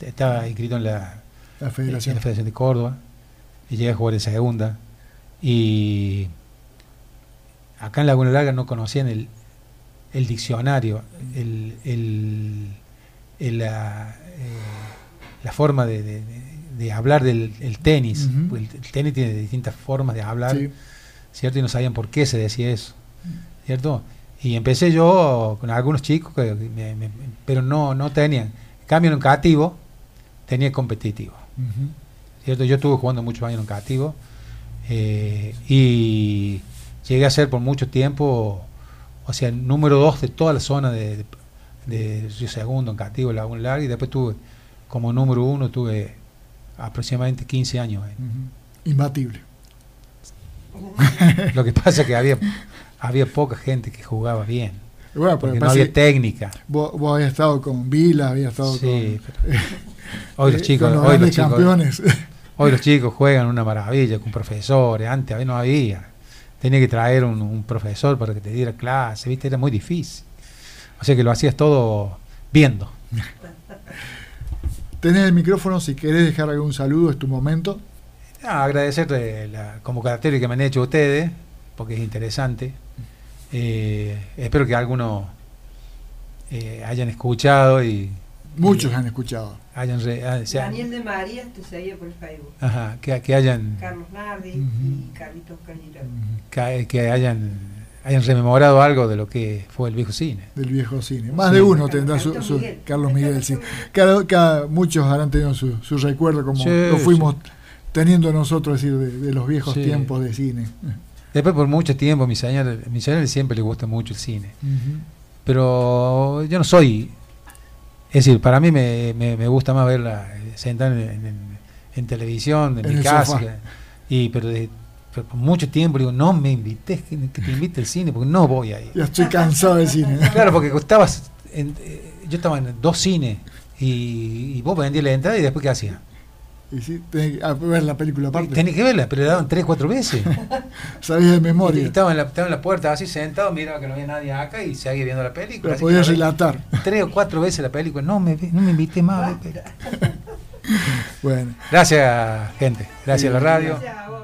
[SPEAKER 2] Estaba inscrito en la,
[SPEAKER 1] La
[SPEAKER 2] en
[SPEAKER 1] federación.
[SPEAKER 2] la Federación de Córdoba y llegué a jugar en segunda. Y acá en Laguna Larga no conocían el, el diccionario, el, el- el, la, eh, la forma de, de- de- de hablar del el tenis. Porque el, tenis tiene distintas formas de hablar,
[SPEAKER 1] Sí.
[SPEAKER 2] ¿cierto? Y no sabían por qué se decía eso, ¿cierto? Y empecé yo con algunos chicos, que me- me- pero no, no tenían. En cambio, en cativo tenía competitivo. ¿cierto? Yo estuve jugando muchos años en cativo eh, y llegué a ser por mucho tiempo, o sea, el número dos de toda la zona de, de, de Río Segundo en cativo, Laguna Larga, y después tuve como número uno, tuve aproximadamente 15 años. eh.
[SPEAKER 1] Ujú. Imbatible.
[SPEAKER 2] Lo que pasa es que había, había poca gente que jugaba bien,
[SPEAKER 1] Bueno,
[SPEAKER 2] porque no había técnica.
[SPEAKER 1] vos, vos habías estado con Vila, habías estado
[SPEAKER 2] Sí,
[SPEAKER 1] con,
[SPEAKER 2] pero hoy los
[SPEAKER 1] eh,
[SPEAKER 2] chicos,
[SPEAKER 1] con los
[SPEAKER 2] hoy los chicos,
[SPEAKER 1] campeones.
[SPEAKER 2] Hoy los chicos juegan una maravilla con profesores, antes no había. Tenía que traer un, un profesor para que te diera clase, ¿viste? Era muy difícil. O sea que lo hacías todo viendo.
[SPEAKER 1] Tenés el micrófono, si querés dejar algún saludo, es tu momento.
[SPEAKER 2] Ah, agradecerte la convocatoria que me han hecho ustedes, porque es interesante. Eh, espero que algunos eh, hayan escuchado y
[SPEAKER 1] Muchos han escuchado.
[SPEAKER 2] hayan... re- ah,
[SPEAKER 3] Daniel de María te seguía por Facebook.
[SPEAKER 2] ajá, que, que hayan...
[SPEAKER 3] Carlos Nardi y Carlitos Calirón.
[SPEAKER 2] que, que hayan, hayan rememorado algo de lo que fue el viejo cine.
[SPEAKER 1] Del viejo cine. Más
[SPEAKER 2] Sí.
[SPEAKER 1] de uno tendrá su,
[SPEAKER 3] Carlos
[SPEAKER 1] su-
[SPEAKER 3] Miguel.
[SPEAKER 1] Carlos Miguel, sí. Cada, cada- muchos habrán tenido su, su recuerdo como
[SPEAKER 2] Sí,
[SPEAKER 1] lo fuimos teniendo nosotros, es decir, de, de los viejos
[SPEAKER 2] Sí.
[SPEAKER 1] tiempos de cine.
[SPEAKER 2] Después por mucho tiempo, mi señora, mi señora siempre le gusta mucho el cine. Pero yo no soy... Es decir, para mí me, me, me gusta más verla eh, sentada en, en- en televisión, en,
[SPEAKER 1] En
[SPEAKER 2] mi casa.
[SPEAKER 1] sofá.
[SPEAKER 2] Y, pero, de- pero por mucho tiempo digo, no me invites, que, te invite al cine, porque no voy ahí.
[SPEAKER 1] Ya estoy cansado del cine.
[SPEAKER 2] Claro, porque estabas en- eh, yo estaba en dos cines y, y vos vendías la entrada y después ¿qué hacías?
[SPEAKER 1] Y sí, tenés que ah, ver la película aparte.
[SPEAKER 2] Tenés que verla, pero le daban tres, cuatro veces.
[SPEAKER 1] Sabías de
[SPEAKER 2] Y
[SPEAKER 1] memoria.
[SPEAKER 2] estaba en, la, estaba en la puerta así sentado, miraba que no había nadie acá y seguía viendo la película.
[SPEAKER 1] La podías
[SPEAKER 2] la
[SPEAKER 1] relatar.
[SPEAKER 2] Tres o cuatro veces la película. No me, no me invité más.
[SPEAKER 1] Bueno.
[SPEAKER 2] Gracias, gente. Gracias a la radio.
[SPEAKER 3] Gracias a vos.